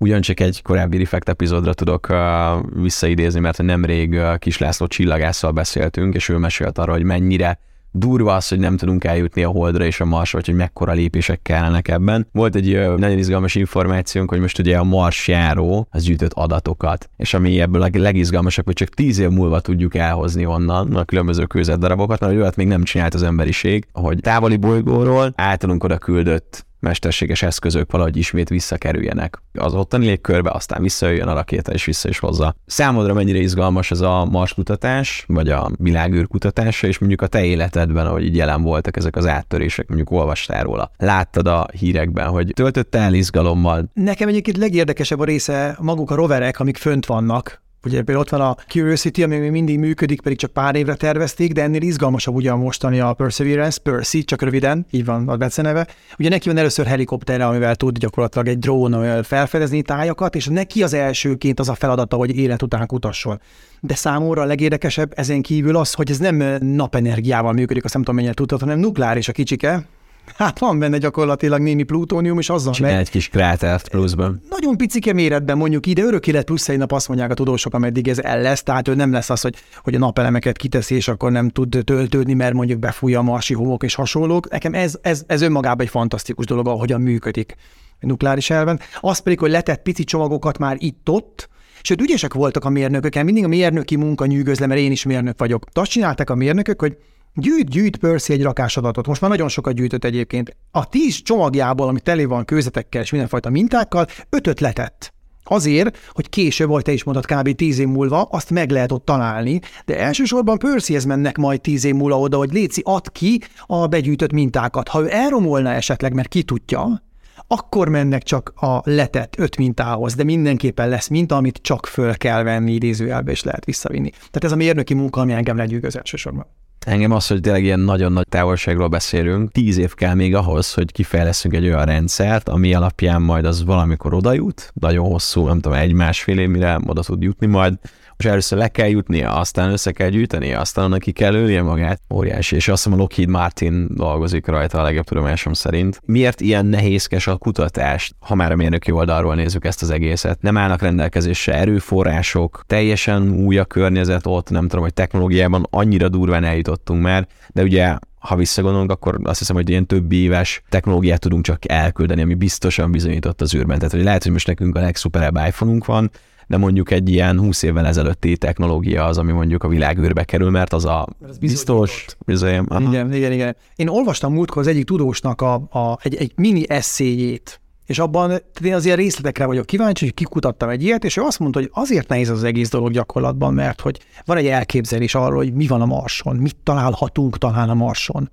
Ugyancsak egy korábbi Reflect epizódra tudok uh, visszaidézni, mert nemrég uh, Kis László csillagásszal beszéltünk, és ő mesélt arra, hogy mennyire durva az, hogy nem tudunk eljutni a Holdra és a Marsra, vagy hogy mekkora lépések kellenek ebben. Volt egy uh, nagyon izgalmas információnk, hogy most ugye a Mars járó az gyűjtött adatokat, és ami ebből a legizgalmasabb, hogy csak tíz év múlva tudjuk elhozni onnan a különböző kőzetdarabokat, mert olyat még nem csinált az emberiség, hogy távoli bolygóról általunk oda küldött mesterséges eszközök valahogy ismét visszakerüljenek az ottani légkörbe, aztán visszajöjjön a rakéta és vissza is hozza. Számodra mennyire izgalmas ez a Mars kutatás, vagy a világűr kutatása, és mondjuk a te életedben, ahogy így jelen voltak ezek az áttörések, mondjuk olvastál róla. Láttad a hírekben, hogy töltött el izgalommal.
Nekem egyébként legérdekesebb a része maguk a roverek, amik fönt vannak, Ugye például ott van a Curiosity, ami még mindig működik, pedig csak pár évre tervezték, de ennél izgalmasabb ugye a mostani a Perseverance, Percy, csak röviden, így van a beceneve. Ugye neki van először helikopterre, amivel tud gyakorlatilag egy drón felfedezni tájakat, és neki az elsőként az a feladata, hogy élet után kutasson. De számomra a legérdekesebb ezen kívül az, hogy ez nem napenergiával működik, azt nem tudom mennyire tudtad, hanem nukleáris a kicsike, Hát van benne gyakorlatilag némi plutónium, és azzal
Csinál egy kis krátert pluszban.
Nagyon picike méretben mondjuk ide, örök élet plusz egy nap azt mondják a tudósok, ameddig ez el lesz, tehát ő nem lesz az, hogy, hogy a napelemeket kiteszi, és akkor nem tud töltődni, mert mondjuk befújja a marsi homok és hasonlók. Nekem ez, ez, ez önmagában egy fantasztikus dolog, ahogyan működik nukleáris elven. Az pedig, hogy letett pici csomagokat már itt-ott, Sőt, ügyesek voltak a mérnökök, mindig a mérnöki munka nyűgözle, mert én is mérnök vagyok. Azt csinálták a mérnökök, hogy Gyűjt, gyűjt Percy egy rakás adatot. Most már nagyon sokat gyűjtött egyébként. A tíz csomagjából, ami tele van kőzetekkel és mindenfajta mintákkal, ötöt letett. Azért, hogy később, vagy te is mondtad, kb. tíz év múlva azt meg lehet ott találni, de elsősorban Percyhez mennek majd tíz év múlva oda, hogy Léci ad ki a begyűjtött mintákat. Ha ő elromolna esetleg, mert ki tudja, akkor mennek csak a letett öt mintához, de mindenképpen lesz minta, amit csak föl kell venni idézőjelbe, és lehet visszavinni. Tehát ez a mérnöki munka, ami engem legyűgöz elsősorban.
Engem az, hogy tényleg ilyen nagyon nagy távolságról beszélünk, tíz év kell még ahhoz, hogy kifejleszünk egy olyan rendszert, ami alapján majd az valamikor oda jut, nagyon hosszú, nem tudom, egy-másfél év, mire oda tud jutni majd, és először le kell jutnia, aztán össze kell gyűjtenie, aztán neki kell ölnie magát. Óriási, és azt hiszem a Lockheed Martin dolgozik rajta a legjobb tudomásom szerint. Miért ilyen nehézkes a kutatás, ha már a mérnöki oldalról nézzük ezt az egészet? Nem állnak rendelkezésre erőforrások, teljesen új a környezet ott, nem tudom, hogy technológiában annyira durván eljutottunk már, de ugye ha visszagondolunk, akkor azt hiszem, hogy ilyen több éves technológiát tudunk csak elküldeni, ami biztosan bizonyított az űrben. Tehát, hogy lehet, hogy most nekünk a legszuperebb iPhone-unk van, de mondjuk egy ilyen 20 évvel ezelőtti technológia az, ami mondjuk a világűrbe kerül, mert az a ez biztos...
Bizony, igen, igen, igen. Én olvastam múltkor az egyik tudósnak a, a, egy, egy mini eszéjét, és abban én az ilyen részletekre vagyok kíváncsi, hogy kikutattam egy ilyet, és ő azt mondta, hogy azért nehéz az egész dolog gyakorlatban, mert hogy van egy elképzelés arról, hogy mi van a Marson, mit találhatunk talán a Marson.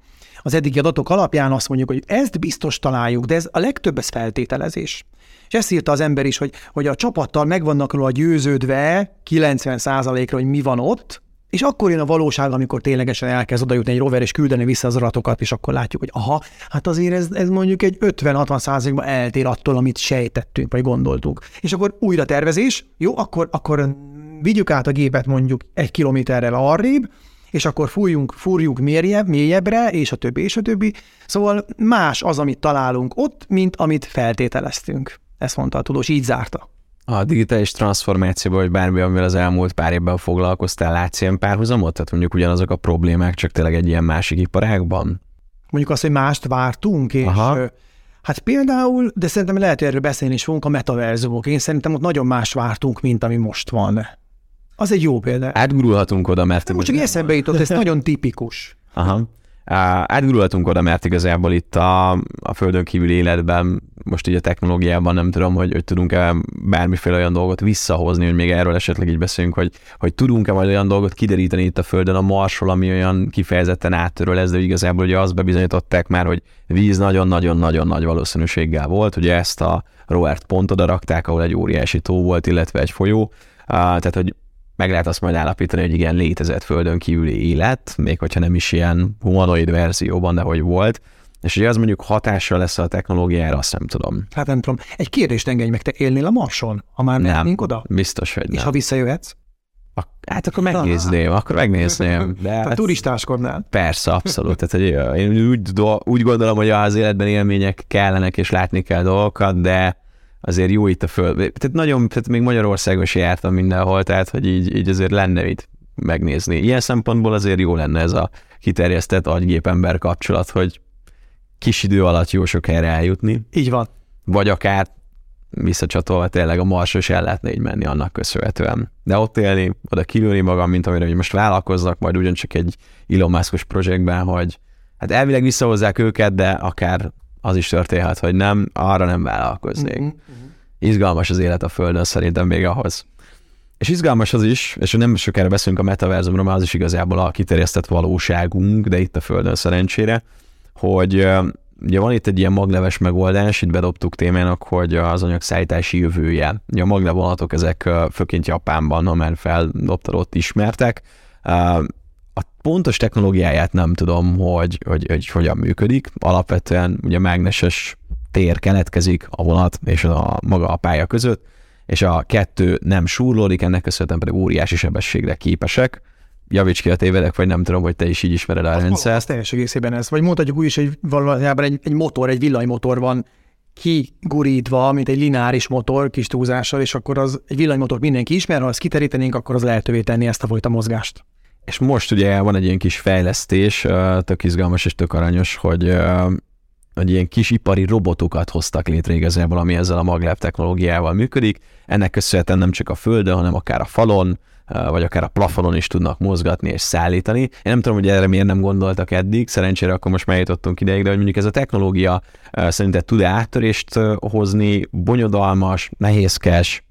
Az eddigi adatok alapján azt mondjuk, hogy ezt biztos találjuk, de ez a legtöbb ez feltételezés. És ezt írta az ember is, hogy, hogy a csapattal megvannak róla győződve 90%-ra, hogy mi van ott, és akkor jön a valóság, amikor ténylegesen elkezd oda jutni egy rover, és küldeni vissza az adatokat, és akkor látjuk, hogy aha, hát azért ez, ez mondjuk egy 50-60 százalékban eltér attól, amit sejtettünk, vagy gondoltuk. És akkor újra tervezés, jó, akkor, akkor vigyük át a gépet mondjuk egy kilométerrel arrébb, és akkor fújjunk, fúrjunk mélyebb, mélyebbre, és a többi, és a többi. Szóval más az, amit találunk ott, mint amit feltételeztünk. Ezt mondta a tudós, így zárta.
A digitális transformációban, vagy bármi, amivel az elmúlt pár évben foglalkoztál, látsz ilyen párhuzamot? Tehát mondjuk ugyanazok a problémák, csak tényleg egy ilyen másik iparágban?
Mondjuk azt, hogy mást vártunk, és Aha. Hát például, de szerintem lehet, hogy erről beszélni is fogunk, a metaverzumok. Én szerintem ott nagyon más vártunk, mint ami most van. Az egy jó példa.
Átgurulhatunk oda, mert...
Most csak eszembe jutott, ez nagyon tipikus.
Aha. Átgurulhatunk oda, mert igazából itt a, a földön kívüli életben, most így a technológiában nem tudom, hogy, hogy tudunk-e bármiféle olyan dolgot visszahozni, hogy még erről esetleg így beszélünk, hogy, hogy tudunk-e majd olyan dolgot kideríteni itt a földön a Marsról, ami olyan kifejezetten áttörő lesz, de igazából ugye azt bebizonyították már, hogy víz nagyon-nagyon-nagyon nagy valószínűséggel volt, ugye ezt a Roert pont oda rakták, ahol egy óriási tó volt, illetve egy folyó, tehát hogy meg lehet azt majd állapítani, hogy igen, létezett földön kívüli élet, még hogyha nem is ilyen humanoid verzióban, de hogy volt. És hogy az mondjuk hatással lesz a technológiára, azt nem tudom.
Hát nem tudom. Egy kérdést engedj meg, te élnél a Marson, ha már nem, oda?
biztos, hogy nem.
És ha visszajöhetsz?
Hát akkor megnézném, akkor megnézném. De
hát,
turistáskodnál. Persze, abszolút. Tehát, hogy én úgy, úgy gondolom, hogy az életben élmények kellenek, és látni kell dolgokat, de azért jó itt a föld. Tehát nagyon, tehát még Magyarországon is jártam mindenhol, tehát hogy így, így azért lenne itt megnézni. Ilyen szempontból azért jó lenne ez a kiterjesztett agygép-ember kapcsolat, hogy kis idő alatt jó sok helyre eljutni.
Így van.
Vagy akár visszacsatolva tényleg a marsos el lehetne így menni annak köszönhetően. De ott élni, oda kilőni magam, mint amire most vállalkoznak, majd ugyancsak egy Elon Musk-os projektben, hogy hát elvileg visszahozzák őket, de akár az is történhet, hogy nem, arra nem vállalkoznék. Uh-huh. Izgalmas az élet a Földön szerintem még ahhoz. És izgalmas az is, és nem sokára beszélünk a metaverzumról, mert az is igazából a kiterjesztett valóságunk, de itt a Földön szerencsére, hogy ugye van itt egy ilyen magleves megoldás, itt bedobtuk témának, hogy az anyagszállítási jövője. Ugye a maglevonatok ezek főként Japánban, ha már feldobtad, ott ismertek. Pontos technológiáját nem tudom, hogy, hogy, hogy hogyan működik. Alapvetően ugye mágneses tér keletkezik a vonat és a maga a pálya között, és a kettő nem súrlódik, ennek köszönhetően pedig óriási sebességre képesek. Javíts ki a tévedek, vagy nem tudom, hogy te is így ismered a rendszert.
Az teljes egészében ez. Vagy mondhatjuk úgy is, hogy valójában egy, egy motor, egy villanymotor van kigurítva, mint egy lineáris motor kis túlzással, és akkor az egy villanymotor mindenki ismer, ha azt kiterítenénk, akkor az lehetővé tenni ezt a fajta mozgást.
És most ugye van egy ilyen kis fejlesztés, tök izgalmas és tök aranyos, hogy hogy ilyen kis ipari robotokat hoztak létre igazából, ami ezzel a maglev technológiával működik. Ennek köszönhetően nem csak a földön, hanem akár a falon, vagy akár a plafonon is tudnak mozgatni és szállítani. Én nem tudom, hogy erre miért nem gondoltak eddig, szerencsére akkor most megjutottunk ideig, de hogy mondjuk ez a technológia szerinted tud-e áttörést hozni, bonyodalmas, nehézkes,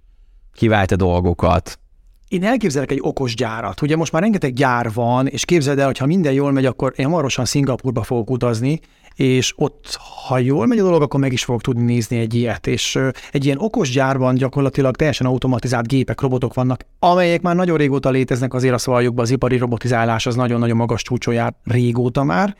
kivált dolgokat,
én elképzelek egy okos gyárat. Ugye most már rengeteg gyár van, és képzeld el, hogy ha minden jól megy, akkor én hamarosan Szingapurba fogok utazni, és ott, ha jól megy a dolog, akkor meg is fogok tudni nézni egy ilyet. És egy ilyen okos gyárban gyakorlatilag teljesen automatizált gépek, robotok vannak, amelyek már nagyon régóta léteznek, azért a szavajukban az ipari robotizálás az nagyon-nagyon magas csúcson jár régóta már,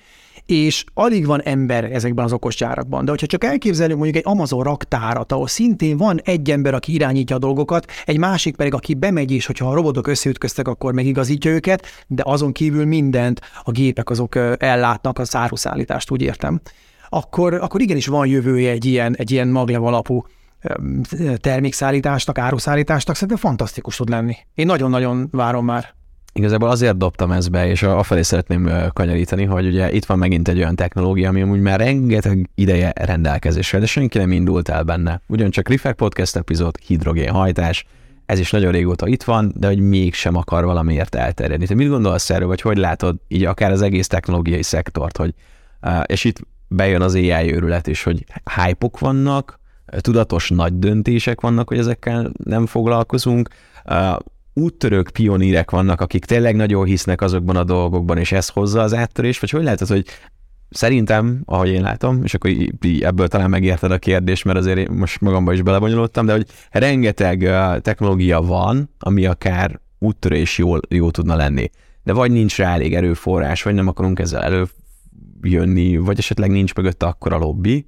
és alig van ember ezekben az okos gyárakban. De hogyha csak elképzelünk mondjuk egy Amazon raktárat, ahol szintén van egy ember, aki irányítja a dolgokat, egy másik pedig, aki bemegy, és hogyha a robotok összeütköztek, akkor megigazítja őket, de azon kívül mindent a gépek azok ellátnak, a száruszállítást, úgy értem. Akkor, akkor igenis van jövője egy ilyen, egy ilyen maglev alapú termékszállításnak, áruszállításnak, szerintem fantasztikus tud lenni. Én nagyon-nagyon várom már.
Igazából azért dobtam ezt be, és afelé szeretném kanyarítani, hogy ugye itt van megint egy olyan technológia, ami amúgy már rengeteg ideje rendelkezésre, de senki nem indult el benne. Ugyancsak Rifek Podcast epizód, hidrogénhajtás, ez is nagyon régóta itt van, de hogy mégsem akar valamiért elterjedni. Te mit gondolsz erről, vagy hogy látod így akár az egész technológiai szektort, hogy, és itt bejön az AI őrület is, hogy hype vannak, tudatos nagy döntések vannak, hogy ezekkel nem foglalkozunk, úttörők, pionírek vannak, akik tényleg nagyon hisznek azokban a dolgokban, és ez hozza az áttörést, vagy hogy lehet az, hogy szerintem, ahogy én látom, és akkor ebből talán megérted a kérdést, mert azért most magamban is belebonyolódtam, de hogy rengeteg technológia van, ami akár úttörő is jó, jó tudna lenni. De vagy nincs rá elég erőforrás, vagy nem akarunk ezzel előjönni, vagy esetleg nincs mögött akkor a lobby,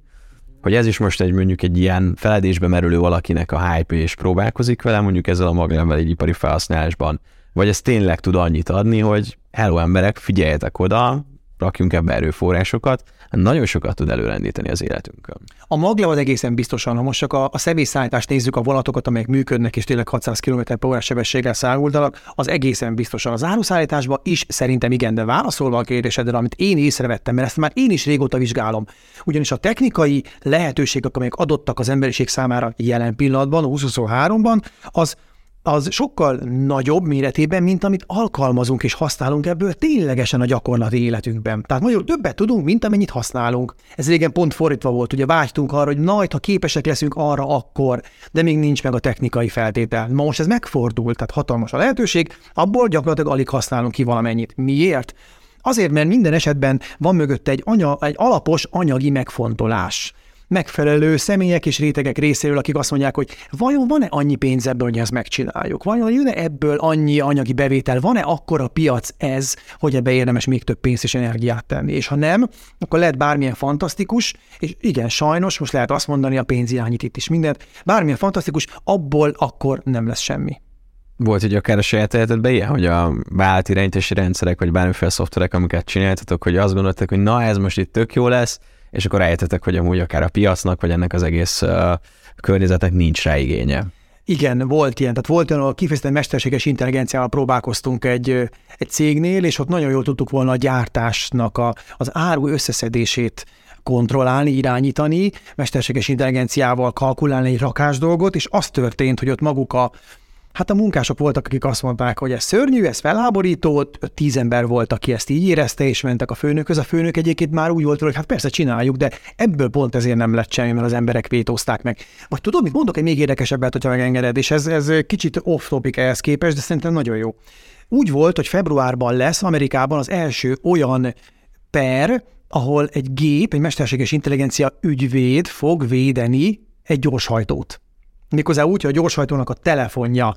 hogy ez is most egy mondjuk egy ilyen feledésbe merülő valakinek a hype és próbálkozik vele, mondjuk ezzel a magánember egy ipari felhasználásban, vagy ez tényleg tud annyit adni, hogy hello emberek, figyeljetek oda, rakjunk ebbe erőforrásokat, nagyon sokat tud előrendíteni az életünkön.
A maglev az egészen biztosan, ha most csak a, a személyszállítást nézzük, a vonatokat, amelyek működnek, és tényleg 600 km h sebességgel száguldanak, az egészen biztosan. Az áruszállításban is szerintem igen, de válaszolva a kérdésedre, amit én észrevettem, mert ezt már én is régóta vizsgálom. Ugyanis a technikai lehetőségek, amelyek adottak az emberiség számára jelen pillanatban, 2023-ban, az az sokkal nagyobb méretében, mint amit alkalmazunk és használunk ebből ténylegesen a gyakorlati életünkben. Tehát nagyon többet tudunk, mint amennyit használunk. Ez régen pont fordítva volt, ugye vágytunk arra, hogy majd, ha képesek leszünk arra, akkor, de még nincs meg a technikai feltétel. Ma most ez megfordult, tehát hatalmas a lehetőség, abból gyakorlatilag alig használunk ki valamennyit. Miért? Azért, mert minden esetben van mögött egy, anya, egy alapos anyagi megfontolás megfelelő személyek és rétegek részéről, akik azt mondják, hogy vajon van-e annyi pénz ebből, hogy ezt megcsináljuk? Vajon jön-e ebből annyi anyagi bevétel? Van-e akkora piac ez, hogy ebbe érdemes még több pénzt és energiát tenni? És ha nem, akkor lehet bármilyen fantasztikus, és igen, sajnos, most lehet azt mondani, a pénz irányít itt is mindent, bármilyen fantasztikus, abból akkor nem lesz semmi.
Volt, hogy akár a saját életedben ilyen, hogy a vált irányítási rendszerek, vagy bármiféle szoftverek, amiket csináltatok, hogy azt gondoltak, hogy na ez most itt tök jó lesz, és akkor rájöttetek, hogy amúgy akár a piacnak, vagy ennek az egész uh, környezetnek nincs rá igénye.
Igen, volt ilyen. Tehát volt olyan, kifejezetten mesterséges intelligenciával próbálkoztunk egy, egy cégnél, és ott nagyon jól tudtuk volna a gyártásnak a, az áru összeszedését kontrollálni, irányítani, mesterséges intelligenciával kalkulálni egy rakás dolgot, és az történt, hogy ott maguk a, Hát a munkások voltak, akik azt mondták, hogy ez szörnyű, ez felháborító, tíz ember volt, aki ezt így érezte, és mentek a főnökhöz. A főnök egyébként már úgy volt, hogy hát persze csináljuk, de ebből pont ezért nem lett semmi, mert az emberek vétózták meg. Vagy tudod, mit mondok, egy még érdekesebbet, hogyha megengeded, és ez, ez kicsit off-topic ehhez képest, de szerintem nagyon jó. Úgy volt, hogy februárban lesz Amerikában az első olyan per, ahol egy gép, egy mesterséges intelligencia ügyvéd fog védeni egy gyorshajtót. Méghozzá úgy, hogy a gyorshajtónak a telefonja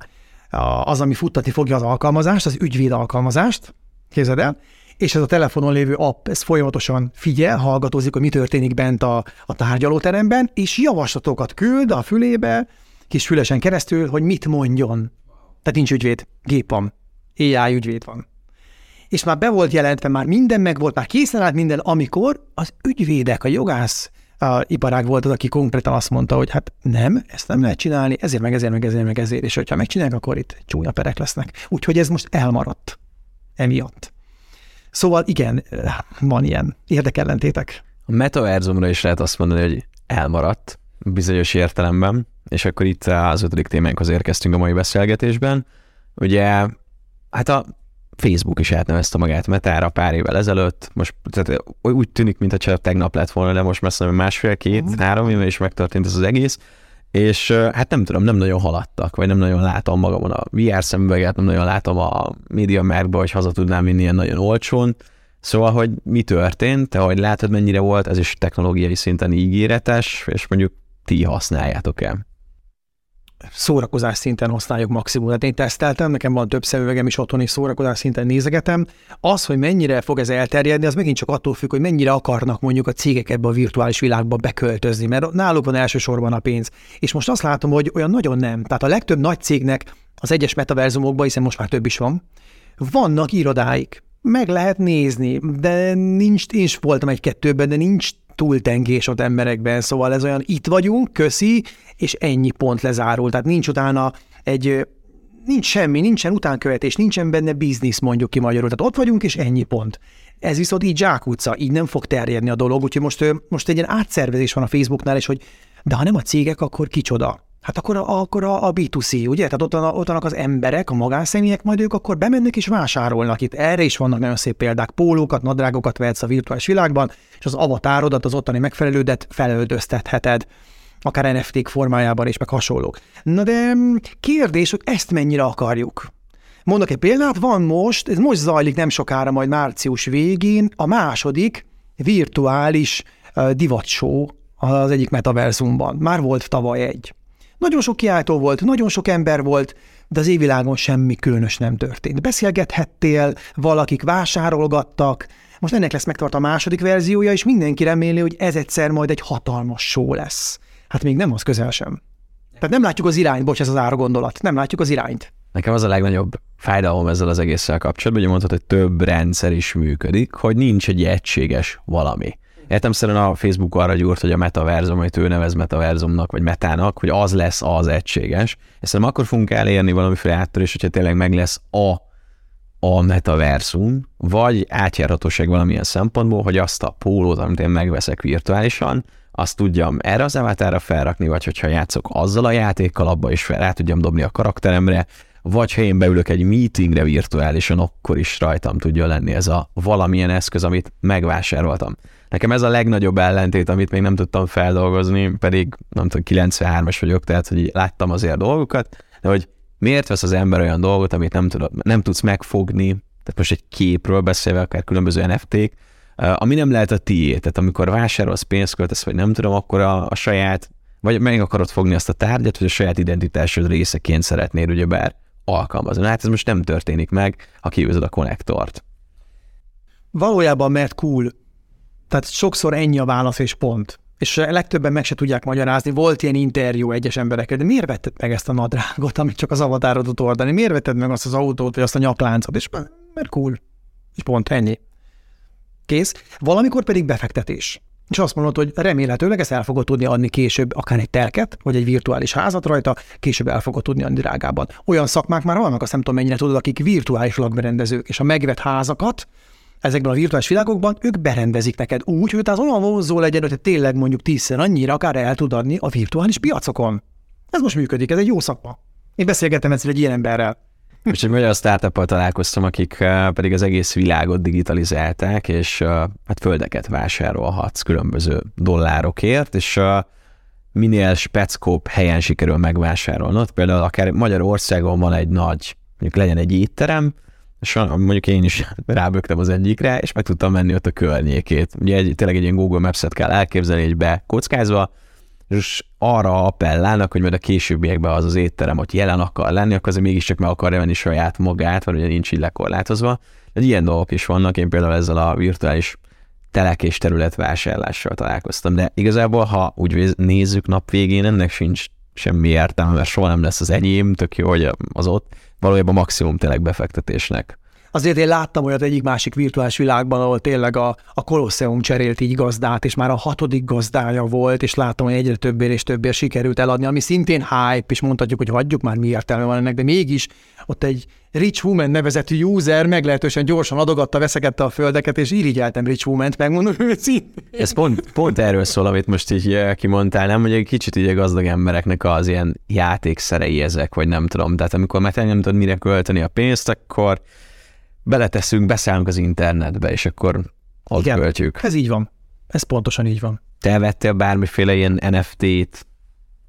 az, ami futtatni fogja az alkalmazást, az ügyvéd alkalmazást, képzeld el, és ez a telefonon lévő app, ez folyamatosan figyel, hallgatózik, hogy mi történik bent a, a tárgyalóteremben, és javaslatokat küld a fülébe, kis fülesen keresztül, hogy mit mondjon. Tehát nincs ügyvéd, gép van. AI ügyvéd van. És már be volt jelentve, már minden meg volt, már készen állt minden, amikor az ügyvédek, a jogász a iparág volt az, aki konkrétan azt mondta, hogy hát nem, ezt nem lehet csinálni, ezért meg ezért meg ezért meg ezért, és hogyha megcsinálják, akkor itt csúnya perek lesznek. Úgyhogy ez most elmaradt emiatt. Szóval igen, van ilyen érdekellentétek.
A metaverzumra is lehet azt mondani, hogy elmaradt bizonyos értelemben, és akkor itt az ötödik témánkhoz érkeztünk a mai beszélgetésben. Ugye, hát a Facebook is átnevezte magát Metára pár évvel ezelőtt, most tehát úgy tűnik, mintha tegnap lett volna, de most messze másfél-két, uh-huh. három éve is megtörtént ez az egész, és hát nem tudom, nem nagyon haladtak, vagy nem nagyon látom magamon a VR szemüveget, nem nagyon látom a média márkba, hogy haza tudnám vinni ilyen nagyon olcsón, Szóval, hogy mi történt, te hogy látod, mennyire volt, ez is technológiai szinten ígéretes, és mondjuk ti használjátok-e?
Szórakozás szinten használjuk maximum. Tehát én teszteltem, nekem van több szemüvegem is otthon, és szórakozás szinten nézegetem. Az, hogy mennyire fog ez elterjedni, az megint csak attól függ, hogy mennyire akarnak mondjuk a cégek ebbe a virtuális világba beköltözni, mert náluk van elsősorban a pénz. És most azt látom, hogy olyan nagyon nem. Tehát a legtöbb nagy cégnek az egyes metaverzumokban, hiszen most már több is van, vannak irodáik. Meg lehet nézni, de nincs, én is voltam egy-kettőben, de nincs túltengés ott emberekben, szóval ez olyan itt vagyunk, köszi, és ennyi pont lezárul. Tehát nincs utána egy nincs semmi, nincsen utánkövetés, nincsen benne biznisz mondjuk ki magyarul. Tehát ott vagyunk, és ennyi pont. Ez viszont így zsákutca, így nem fog terjedni a dolog, úgyhogy most, most egy ilyen átszervezés van a Facebooknál, és hogy de ha nem a cégek, akkor kicsoda? Hát akkor a, akkor a, B2C, ugye? Tehát ott, ott vannak az emberek, a magánszemélyek, majd ők akkor bemennek és vásárolnak itt. Erre is vannak nagyon szép példák. Pólókat, nadrágokat vehetsz a virtuális világban, és az avatárodat, az ottani megfelelődet felöldöztetheted akár NFT-k formájában is, meg hasonlók. Na de mm, kérdés, hogy ezt mennyire akarjuk? Mondok egy példát, van most, ez most zajlik nem sokára, majd március végén, a második virtuális uh, divatshow az egyik metaverzumban. Már volt tavaly egy. Nagyon sok kiáltó volt, nagyon sok ember volt, de az évvilágon semmi különös nem történt. Beszélgethettél, valakik vásárolgattak, most ennek lesz megtart a második verziója, és mindenki reméli, hogy ez egyszer majd egy hatalmas show lesz. Hát még nem az közel sem. Tehát nem látjuk az irányt, bocs, ez az ára gondolat, nem látjuk az irányt.
Nekem az a legnagyobb fájdalom ezzel az egésszel kapcsolatban, hogy mondhatod, hogy több rendszer is működik, hogy nincs egy egységes valami. Értem szerint a Facebook arra gyúrt, hogy a metaverzum, amit ő nevez metaverzumnak, vagy metának, hogy az lesz az egységes. Ezt nem akkor fogunk elérni valamiféle áttörés, hogyha tényleg meg lesz a, a metaverzum, vagy átjárhatóság valamilyen szempontból, hogy azt a pólót, amit én megveszek virtuálisan, azt tudjam erre az avatára felrakni, vagy hogyha játszok azzal a játékkal, abba is fel rá tudjam dobni a karakteremre, vagy ha én beülök egy meetingre virtuálisan, akkor is rajtam tudja lenni ez a valamilyen eszköz, amit megvásároltam. Nekem ez a legnagyobb ellentét, amit még nem tudtam feldolgozni, pedig nem tudom, 93-as vagyok, tehát hogy láttam azért dolgokat, de hogy miért vesz az ember olyan dolgot, amit nem, tudod, nem tudsz megfogni, tehát most egy képről beszélve, akár különböző NFT-k, ami nem lehet a tié, tehát amikor vásárolsz, pénzt költesz, vagy nem tudom, akkor a, a saját, vagy meg akarod fogni azt a tárgyat, hogy a saját identitásod részeként szeretnéd ugyebár alkalmazni. Hát ez most nem történik meg, ha kiűzöd a konnektort.
Valójában mert cool. Tehát sokszor ennyi a válasz és pont. És legtöbben meg se tudják magyarázni. Volt ilyen interjú egyes emberekkel, de miért vetted meg ezt a nadrágot, amit csak az avatárodot oldani? Miért vetted meg azt az autót, vagy azt a nyakláncot? És mert cool. És pont ennyi. Kész. Valamikor pedig befektetés. És azt mondod, hogy remélhetőleg ezt el fogod tudni adni később, akár egy telket, vagy egy virtuális házat rajta, később el fogod tudni adni drágában. Olyan szakmák már vannak, azt nem tudom mennyire tudod, akik virtuális lakberendezők, és a megvett házakat, ezekben a virtuális világokban ők berendezik neked úgy, hogy az olyan vonzó legyen, hogy tényleg mondjuk tízszer annyira akár el tud adni a virtuális piacokon. Ez most működik, ez egy jó szakma. Én beszélgettem egyszer egy ilyen emberrel.
És egy magyar startup találkoztam, akik eh, pedig az egész világot digitalizálták, és eh, hát földeket vásárolhatsz különböző dollárokért, és eh, minél speckóbb helyen sikerül megvásárolnod. Például akár Magyarországon van egy nagy, mondjuk legyen egy étterem, és mondjuk én is rábögtem az egyikre, és meg tudtam menni ott a környékét. Ugye egy, tényleg egy ilyen Google Maps-et kell elképzelni, egy bekockázva, és arra appellálnak, hogy majd a későbbiekben az az étterem ott jelen akar lenni, akkor azért mégiscsak meg akarja venni saját magát, mert ugye nincs így lekorlátozva. De ilyen dolgok is vannak, én például ezzel a virtuális telek és terület vásárlással találkoztam, de igazából, ha úgy nézzük nap végén, ennek sincs semmi értelme, mert soha nem lesz az enyém, tök jó, hogy az ott, valójában maximum tényleg befektetésnek.
Azért én láttam olyat egyik másik virtuális világban, ahol tényleg a, a Colosseum cserélt így gazdát, és már a hatodik gazdája volt, és láttam, hogy egyre többé és többé sikerült eladni, ami szintén hype, és mondhatjuk, hogy hagyjuk már, mi értelme van ennek, de mégis ott egy Rich Woman nevezetű user meglehetősen gyorsan adogatta, veszegette a földeket, és irigyeltem Rich Woman-t, megmondom őszintén.
Ez pont, pont erről szól, amit most így eh, kimondtál, nem? Hogy egy kicsit így a gazdag embereknek az ilyen játékszerei ezek, vagy nem tudom. Tehát amikor már nem tudod mire költeni a pénzt, akkor beleteszünk, beszállunk az internetbe, és akkor ott Igen, költjük.
ez így van. Ez pontosan így van.
Te vettél bármiféle ilyen NFT-t,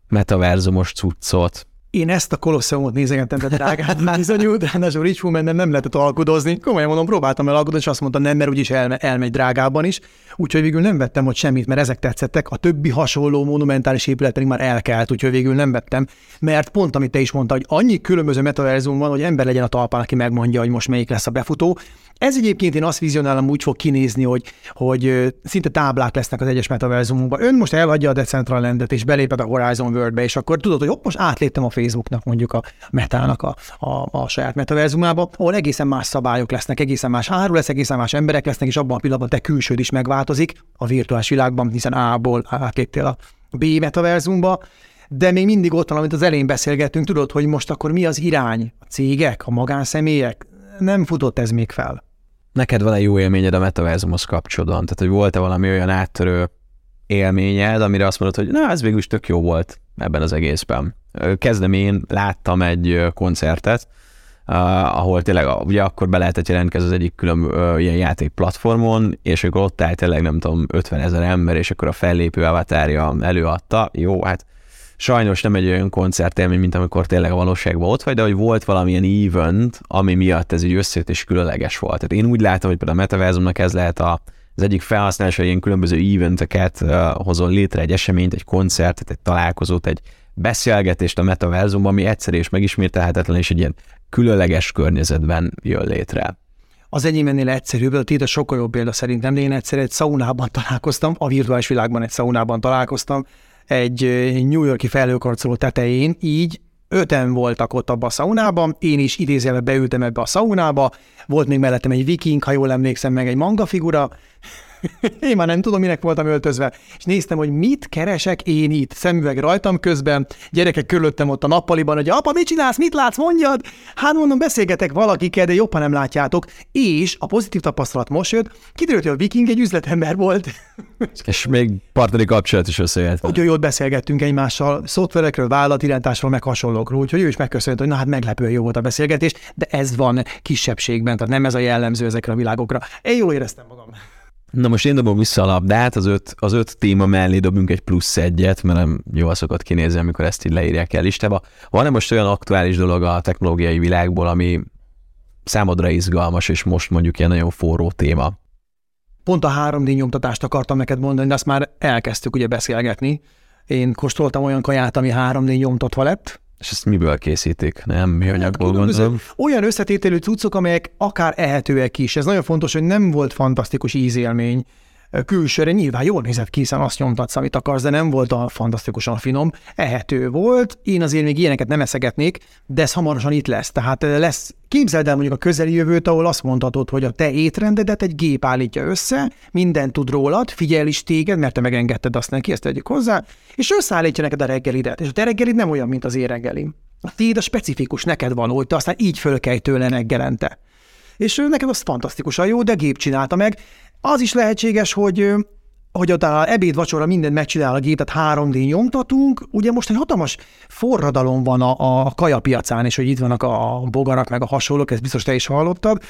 metaverzumos cuccot,
én ezt a kolosszeumot nézegettem, de drágát bizonyul, de a Rich Woman nem lehetett alkudozni. Komolyan mondom, próbáltam el alkudozni, és azt mondta nem, mert úgyis elme, elmegy drágában is. Úgyhogy végül nem vettem ott semmit, mert ezek tetszettek. A többi hasonló monumentális épület pedig már elkelt, úgyhogy végül nem vettem. Mert pont, amit te is mondta, hogy annyi különböző metaverzum van, hogy ember legyen a talpán, aki megmondja, hogy most melyik lesz a befutó. Ez egyébként én azt vizionálom, úgy fog kinézni, hogy, hogy szinte táblák lesznek az egyes metaverzumokban. Ön most eladja a Decentralandet, és beléped a Horizon Worldbe, és akkor tudod, hogy hopp, most átléptem a Facebooknak, mondjuk a metának a, a, a saját metaverzumába, ahol egészen más szabályok lesznek, egészen más áru lesz, egészen más emberek lesznek, és abban a pillanatban te külsőd is megváltozik a virtuális világban, hiszen A-ból átléptél a B metaverzumba, de még mindig ott van, amit az elején beszélgettünk, tudod, hogy most akkor mi az irány? A cégek, a magánszemélyek? Nem futott ez még fel.
Neked van egy jó élményed a metaverzumhoz kapcsolódóan? Tehát, hogy volt-e valami olyan áttörő élményed, amire azt mondod, hogy na, ez végül is tök jó volt ebben az egészben. Kezdem én, láttam egy koncertet, ahol tényleg ugye akkor be lehetett jelentkezni az egyik külön ilyen játék platformon, és akkor ott állt tényleg nem tudom 50 ezer ember, és akkor a fellépő avatárja előadta. Jó, hát sajnos nem egy olyan koncertélmény, mint amikor tényleg a valóságban ott vagy, de hogy volt valamilyen event, ami miatt ez egy összejött és különleges volt. Tehát én úgy látom, hogy például a metaverzumnak ez lehet a, az egyik felhasználása, ilyen különböző eventeket hozol létre, egy eseményt, egy koncertet, egy találkozót, egy beszélgetést a metaverzumban, ami egyszerű és megismételhetetlen, és egy ilyen különleges környezetben jön létre.
Az enyém ennél egyszerűbb, a a sokkal jobb példa szerintem, de én egyszer egy szaunában találkoztam, a virtuális világban egy szaunában találkoztam, egy New Yorki felhőkarcoló tetején, így Öten voltak ott abban a szaunában, én is idézőjelbe beültem ebbe a szaunába, volt még mellettem egy viking, ha jól emlékszem, meg egy manga figura, én már nem tudom, minek voltam öltözve, és néztem, hogy mit keresek én itt. Szemüveg rajtam közben, gyerekek körülöttem ott a nappaliban, hogy apa, mit csinálsz, mit látsz, mondjad? Hát mondom, beszélgetek valakikkel, de jobban nem látjátok. És a pozitív tapasztalat most jött, kiderült, hogy a viking egy üzletember volt.
és még partneri kapcsolat is összejött.
Nagyon jót beszélgettünk egymással, szoftverekről, vállalatirányításról, meg hasonlókról, úgyhogy ő is megköszönt, hogy na hát meglepően jó volt a beszélgetés, de ez van kisebbségben, tehát nem ez a jellemző ezekre a világokra. Én jól éreztem magam.
Na most én dobom vissza a labdát, az öt, az öt téma mellé dobunk egy plusz egyet, mert nem jól szokott kinézni, amikor ezt így leírják el listába. Van-e most olyan aktuális dolog a technológiai világból, ami számodra izgalmas, és most mondjuk ilyen nagyon forró téma?
Pont a 3D nyomtatást akartam neked mondani, de azt már elkezdtük ugye beszélgetni. Én kóstoltam olyan kaját, ami 3D nyomtatva lett,
és ezt miből készítik? Nem mi anyagból gondolom.
Olyan összetételű cuccok, amelyek akár ehetőek is. Ez nagyon fontos, hogy nem volt fantasztikus ízélmény külsőre nyilván jól nézett ki, hiszen azt nyomtatsz, amit akarsz, de nem volt a fantasztikusan finom, ehető volt. Én azért még ilyeneket nem eszegetnék, de ez hamarosan itt lesz. Tehát lesz, képzeld el mondjuk a közeli jövőt, ahol azt mondhatod, hogy a te étrendedet egy gép állítja össze, minden tud rólad, figyel is téged, mert te megengedted azt neki, ezt tegyük hozzá, és összeállítja neked a reggelidet. És a te reggelid nem olyan, mint az én reggelim. A tiéd a specifikus, neked van, hogy te aztán így föl kell tőle reggelente. És neked az fantasztikusan jó, de gép csinálta meg. Az is lehetséges, hogy hogy ott a ebéd, vacsora mindent megcsinál a gép, tehát 3D nyomtatunk. Ugye most egy hatalmas forradalom van a, a kajapiacán, és hogy itt vannak a bogarak, meg a hasonlók, ezt biztos te is hallottad.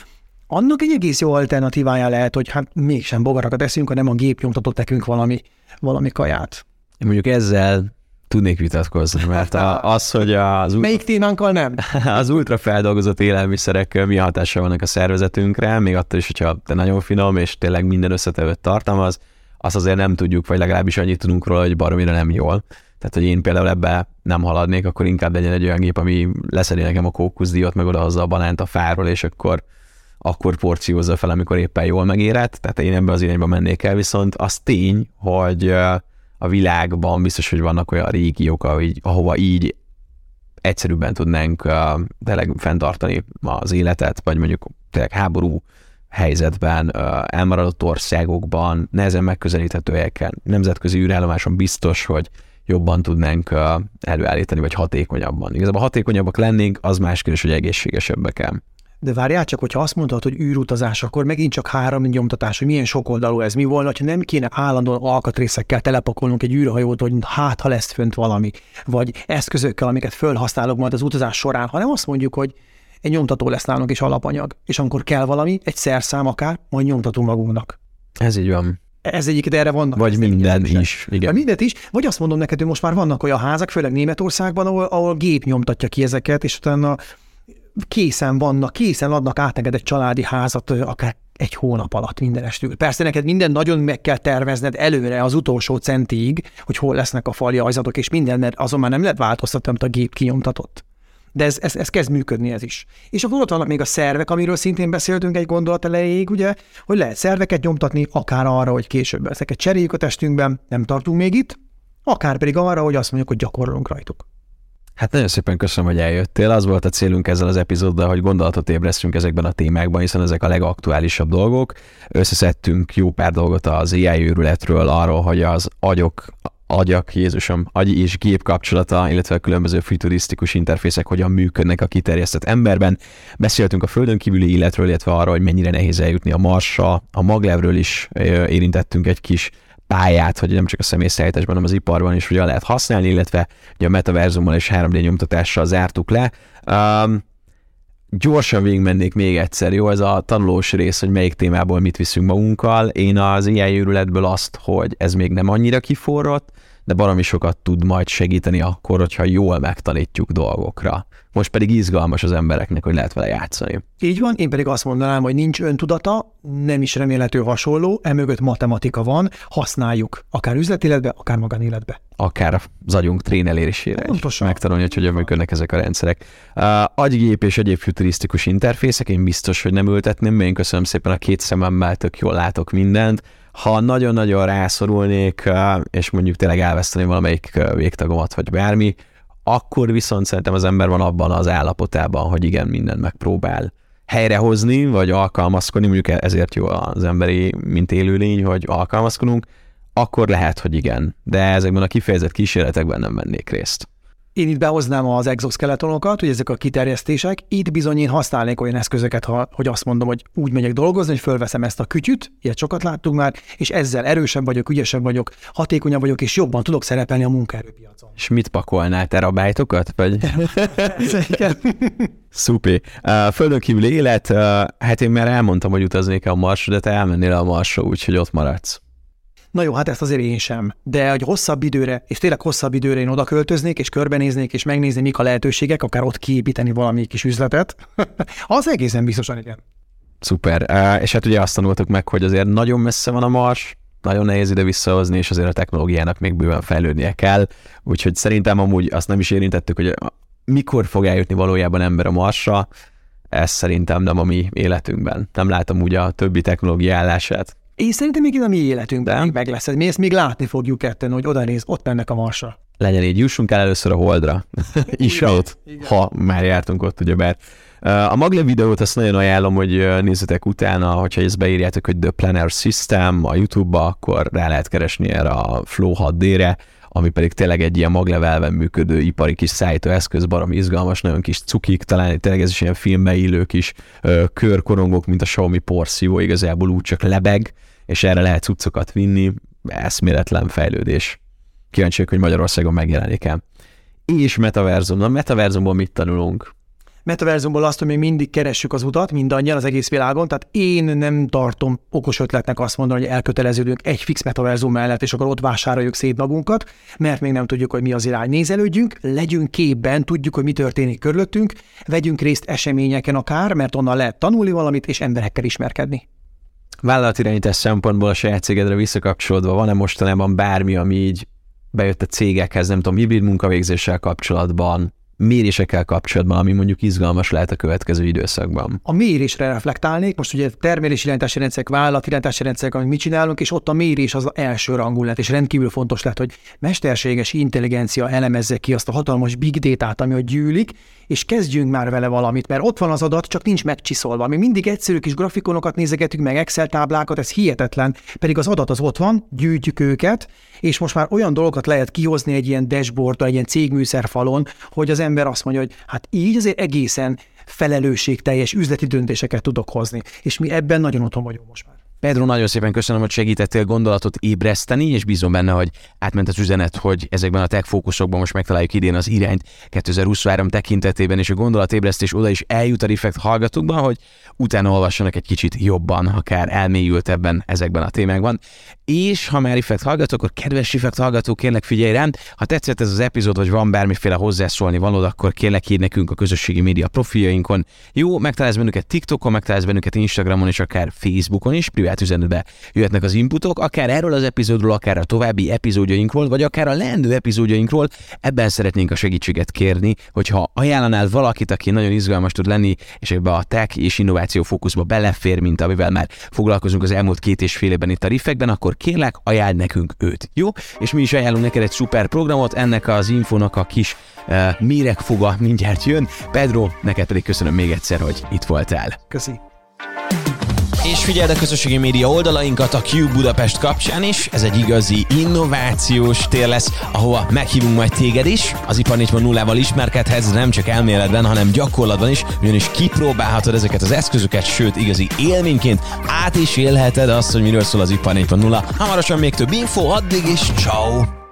Annak egy egész jó alternatívája lehet, hogy hát mégsem bogarakat eszünk, hanem a gép nyomtatott nekünk valami, valami kaját.
Én mondjuk ezzel tudnék vitatkozni, mert az, hogy az...
Melyik témánkkal nem?
Az ultrafeldolgozott élelmiszerek mi hatása vannak a szervezetünkre, még attól is, hogyha te nagyon finom, és tényleg minden összetevőt tartalmaz, azt azért nem tudjuk, vagy legalábbis annyit tudunk róla, hogy baromira nem jól. Tehát, hogy én például ebbe nem haladnék, akkor inkább legyen egy olyan gép, ami leszedi nekem a kókuszdiót, meg odahozza a banánt a fáról, és akkor akkor porciózza fel, amikor éppen jól megérett, tehát én ebbe az irányba mennék el, viszont az tény, hogy a világban biztos, hogy vannak olyan régiók, ahogy, ahova így egyszerűbben tudnánk uh, tényleg fenntartani az életet, vagy mondjuk tényleg háború helyzetben, uh, elmaradott országokban, nehezen megközelíthető nemzetközi űrállomáson biztos, hogy jobban tudnánk uh, előállítani, vagy hatékonyabban. Igazából hatékonyabbak lennénk, az más kérdés, hogy egészségesebbek
de várjál csak, hogyha azt mondod, hogy űrutazás, akkor megint csak három nyomtatás, hogy milyen sokoldalú ez mi volna, ha nem kéne állandóan alkatrészekkel telepakolnunk egy űrhajót, hogy hát, ha lesz fönt valami, vagy eszközökkel, amiket fölhasználok majd az utazás során, hanem azt mondjuk, hogy egy nyomtató lesz nálunk és alapanyag, és amikor kell valami, egy szerszám akár, majd nyomtatunk magunknak.
Ez így van.
Ez egyiket erre vannak.
Vagy minden is.
Igen. Vagy mindent is. Vagy azt mondom neked, hogy most már vannak olyan házak, főleg Németországban, ahol, ahol gép nyomtatja ki ezeket, és utána készen vannak, készen adnak át neked egy családi házat, akár egy hónap alatt mindenestül. Persze neked minden nagyon meg kell tervezned előre az utolsó centig, hogy hol lesznek a faljajzatok és minden, mert azon már nem lehet változtatni, amit a gép kinyomtatott. De ez, ez, ez kezd működni ez is. És akkor ott vannak még a szervek, amiről szintén beszéltünk egy gondolat elejéig, ugye, hogy lehet szerveket nyomtatni, akár arra, hogy később ezeket cseréljük a testünkben, nem tartunk még itt, akár pedig arra, hogy azt mondjuk, hogy gyakorolunk rajtuk.
Hát nagyon szépen köszönöm, hogy eljöttél. Az volt a célunk ezzel az epizóddal, hogy gondolatot ébresztünk ezekben a témákban, hiszen ezek a legaktuálisabb dolgok. Összeszedtünk jó pár dolgot az AI őrületről, arról, hogy az agyok, agyak, Jézusom, agy és gép kapcsolata, illetve a különböző futurisztikus interfészek hogyan működnek a kiterjesztett emberben. Beszéltünk a földön kívüli életről, illetve arról, hogy mennyire nehéz eljutni a Marsra. A maglevről is érintettünk egy kis pályát, hogy nem csak a személyszállításban, hanem az iparban is hogyan lehet használni, illetve ugye a metaverzummal és 3D nyomtatással zártuk le. Um, gyorsan végigmennék még egyszer, jó? Ez a tanulós rész, hogy melyik témából mit viszünk magunkkal. Én az ilyen őrületből azt, hogy ez még nem annyira kiforrott, de valami sokat tud majd segíteni akkor, hogyha jól megtanítjuk dolgokra. Most pedig izgalmas az embereknek, hogy lehet vele játszani.
Így van, én pedig azt mondanám, hogy nincs öntudata, nem is remélhető hasonló, emögött matematika van, használjuk, akár üzletéletbe, akár magánéletbe.
Akár az agyunk trénelésére Pontosan. megtanulni, hogy hogyan működnek ezek a rendszerek. Uh, agygép és egyéb futurisztikus interfészek, én biztos, hogy nem ültetném, én köszönöm szépen a két szememmel, tök jól látok mindent ha nagyon-nagyon rászorulnék, és mondjuk tényleg elveszteném valamelyik végtagomat, vagy bármi, akkor viszont szerintem az ember van abban az állapotában, hogy igen, mindent megpróbál helyrehozni, vagy alkalmazkodni, mondjuk ezért jó az emberi, mint élőlény, hogy alkalmazkodunk, akkor lehet, hogy igen. De ezekben a kifejezett kísérletekben nem vennék részt.
Én itt behoznám az exoskeletonokat, hogy ezek a kiterjesztések. Itt bizony én használnék olyan eszközöket, ha, hogy azt mondom, hogy úgy megyek dolgozni, hogy fölveszem ezt a kütyüt, ilyet sokat láttunk már, és ezzel erősebb vagyok, ügyesebb vagyok, hatékonyabb vagyok, és jobban tudok szerepelni a munkaerőpiacon.
És mit pakolnál, terabájtokat? Vagy? Szupé. Uh, földön kívül élet, uh, hát én már elmondtam, hogy utaznék a Marsra, de te elmennél a Marsra, úgyhogy ott maradsz.
Na jó, hát ezt azért én sem. De hogy hosszabb időre, és tényleg hosszabb időre én oda költöznék, és körbenéznék, és megnézni, mik a lehetőségek, akár ott kiépíteni valami kis üzletet, az egészen biztosan igen.
Szuper. És hát ugye azt tanultuk meg, hogy azért nagyon messze van a Mars, nagyon nehéz ide visszahozni, és azért a technológiának még bőven fejlődnie kell. Úgyhogy szerintem amúgy azt nem is érintettük, hogy mikor fog eljutni valójában ember a Marsra, ez szerintem nem a mi életünkben. Nem látom úgy a többi technológia állását.
Én szerintem még a mi életünkben még meg lesz. Mi ezt még látni fogjuk ketten, hogy oda néz, ott mennek a marsra.
Legyen így, jussunk el először a Holdra. ott, ha már jártunk ott, ugyebár. A Maglev videót azt nagyon ajánlom, hogy nézzetek utána, hogyha ezt beírjátok, hogy The Planner System a YouTube-ba, akkor rá lehet keresni erre a Flow 6D-re, ami pedig tényleg egy ilyen maglevelven működő ipari kis eszköz, barom izgalmas, nagyon kis cukik, talán tényleg ez is ilyen filmbe illő kis ö, körkorongok, mint a Xiaomi porszívó, igazából úgy csak lebeg, és erre lehet cuccokat vinni, eszméletlen fejlődés. Kíváncsiak, hogy Magyarországon megjelenik-e. És metaverzum. Na, metaverzumból mit tanulunk?
Metaverzumból azt, hogy még mindig keressük az utat, mindannyian az egész világon, tehát én nem tartom okos ötletnek azt mondani, hogy elköteleződünk egy fix metaverzum mellett, és akkor ott vásároljuk szét magunkat, mert még nem tudjuk, hogy mi az irány. Nézelődjünk, legyünk képben, tudjuk, hogy mi történik körülöttünk, vegyünk részt eseményeken akár, mert onnan lehet tanulni valamit, és emberekkel ismerkedni.
Vállalatirányítás szempontból a saját cégedre visszakapcsolódva van-e mostanában bármi, ami így bejött a cégekhez, nem tudom, hibrid munkavégzéssel kapcsolatban, mérésekkel kapcsolatban, ami mondjuk izgalmas lehet a következő időszakban.
A mérésre reflektálnék, most ugye termelési irányítási rendszerek, vállalati irányítási rendszerek, amit mit csinálunk, és ott a mérés az első rangú lett, és rendkívül fontos lett, hogy mesterséges intelligencia elemezze ki azt a hatalmas big data-t, ami ott gyűlik, és kezdjünk már vele valamit, mert ott van az adat, csak nincs megcsiszolva. Mi mindig egyszerű kis grafikonokat nézegetünk, meg Excel táblákat, ez hihetetlen, pedig az adat az ott van, gyűjtjük őket, és most már olyan dolgokat lehet kihozni egy ilyen dashboard, egy ilyen cégműszerfalon, hogy az ember azt mondja, hogy hát így azért egészen felelősségteljes üzleti döntéseket tudok hozni. És mi ebben nagyon otthon vagyunk most már.
Pedro, nagyon szépen köszönöm, hogy segítettél gondolatot ébreszteni, és bízom benne, hogy átment az üzenet, hogy ezekben a tech fókuszokban most megtaláljuk idén az irányt 2023 tekintetében, és a gondolatébresztés oda is eljut a Reflect hallgatókban, hogy utána olvassanak egy kicsit jobban, akár elmélyültebben ezekben a témákban. És ha már Reflect hallgatók, akkor kedves Reflect hallgatók, kérlek figyelj rám, ha tetszett ez az epizód, vagy van bármiféle hozzászólni valód, akkor kérlek hír nekünk a közösségi média profiljainkon. Jó, megtalálsz bennünket TikTokon, megtalálsz bennünket Instagramon és akár Facebookon is, üzenetbe jöhetnek az inputok, akár erről az epizódról, akár a további epizódjainkról, vagy akár a leendő epizódjainkról. Ebben szeretnénk a segítséget kérni, hogyha ajánlanál valakit, aki nagyon izgalmas tud lenni, és ebbe a tech és innováció fókuszba belefér, mint amivel már foglalkozunk az elmúlt két és fél évben itt a Riffekben, akkor kérlek, ajánl nekünk őt. Jó? És mi is ajánlunk neked egy szuper programot, ennek az infónak a kis uh, méregfoga mindjárt jön. Pedro, neked pedig köszönöm még egyszer, hogy itt voltál.
Köszi.
És figyeld a közösségi média oldalainkat a Q Budapest kapcsán is, ez egy igazi innovációs tér lesz, ahova meghívunk majd téged is. Az Ipar 4.0-val ismerkedhetsz nem csak elméletben, hanem gyakorlatban is, ugyanis kipróbálhatod ezeket az eszközöket, sőt igazi élményként át is élheted azt, hogy miről szól az Ipar 4.0. Hamarosan még több info, addig is, ciao!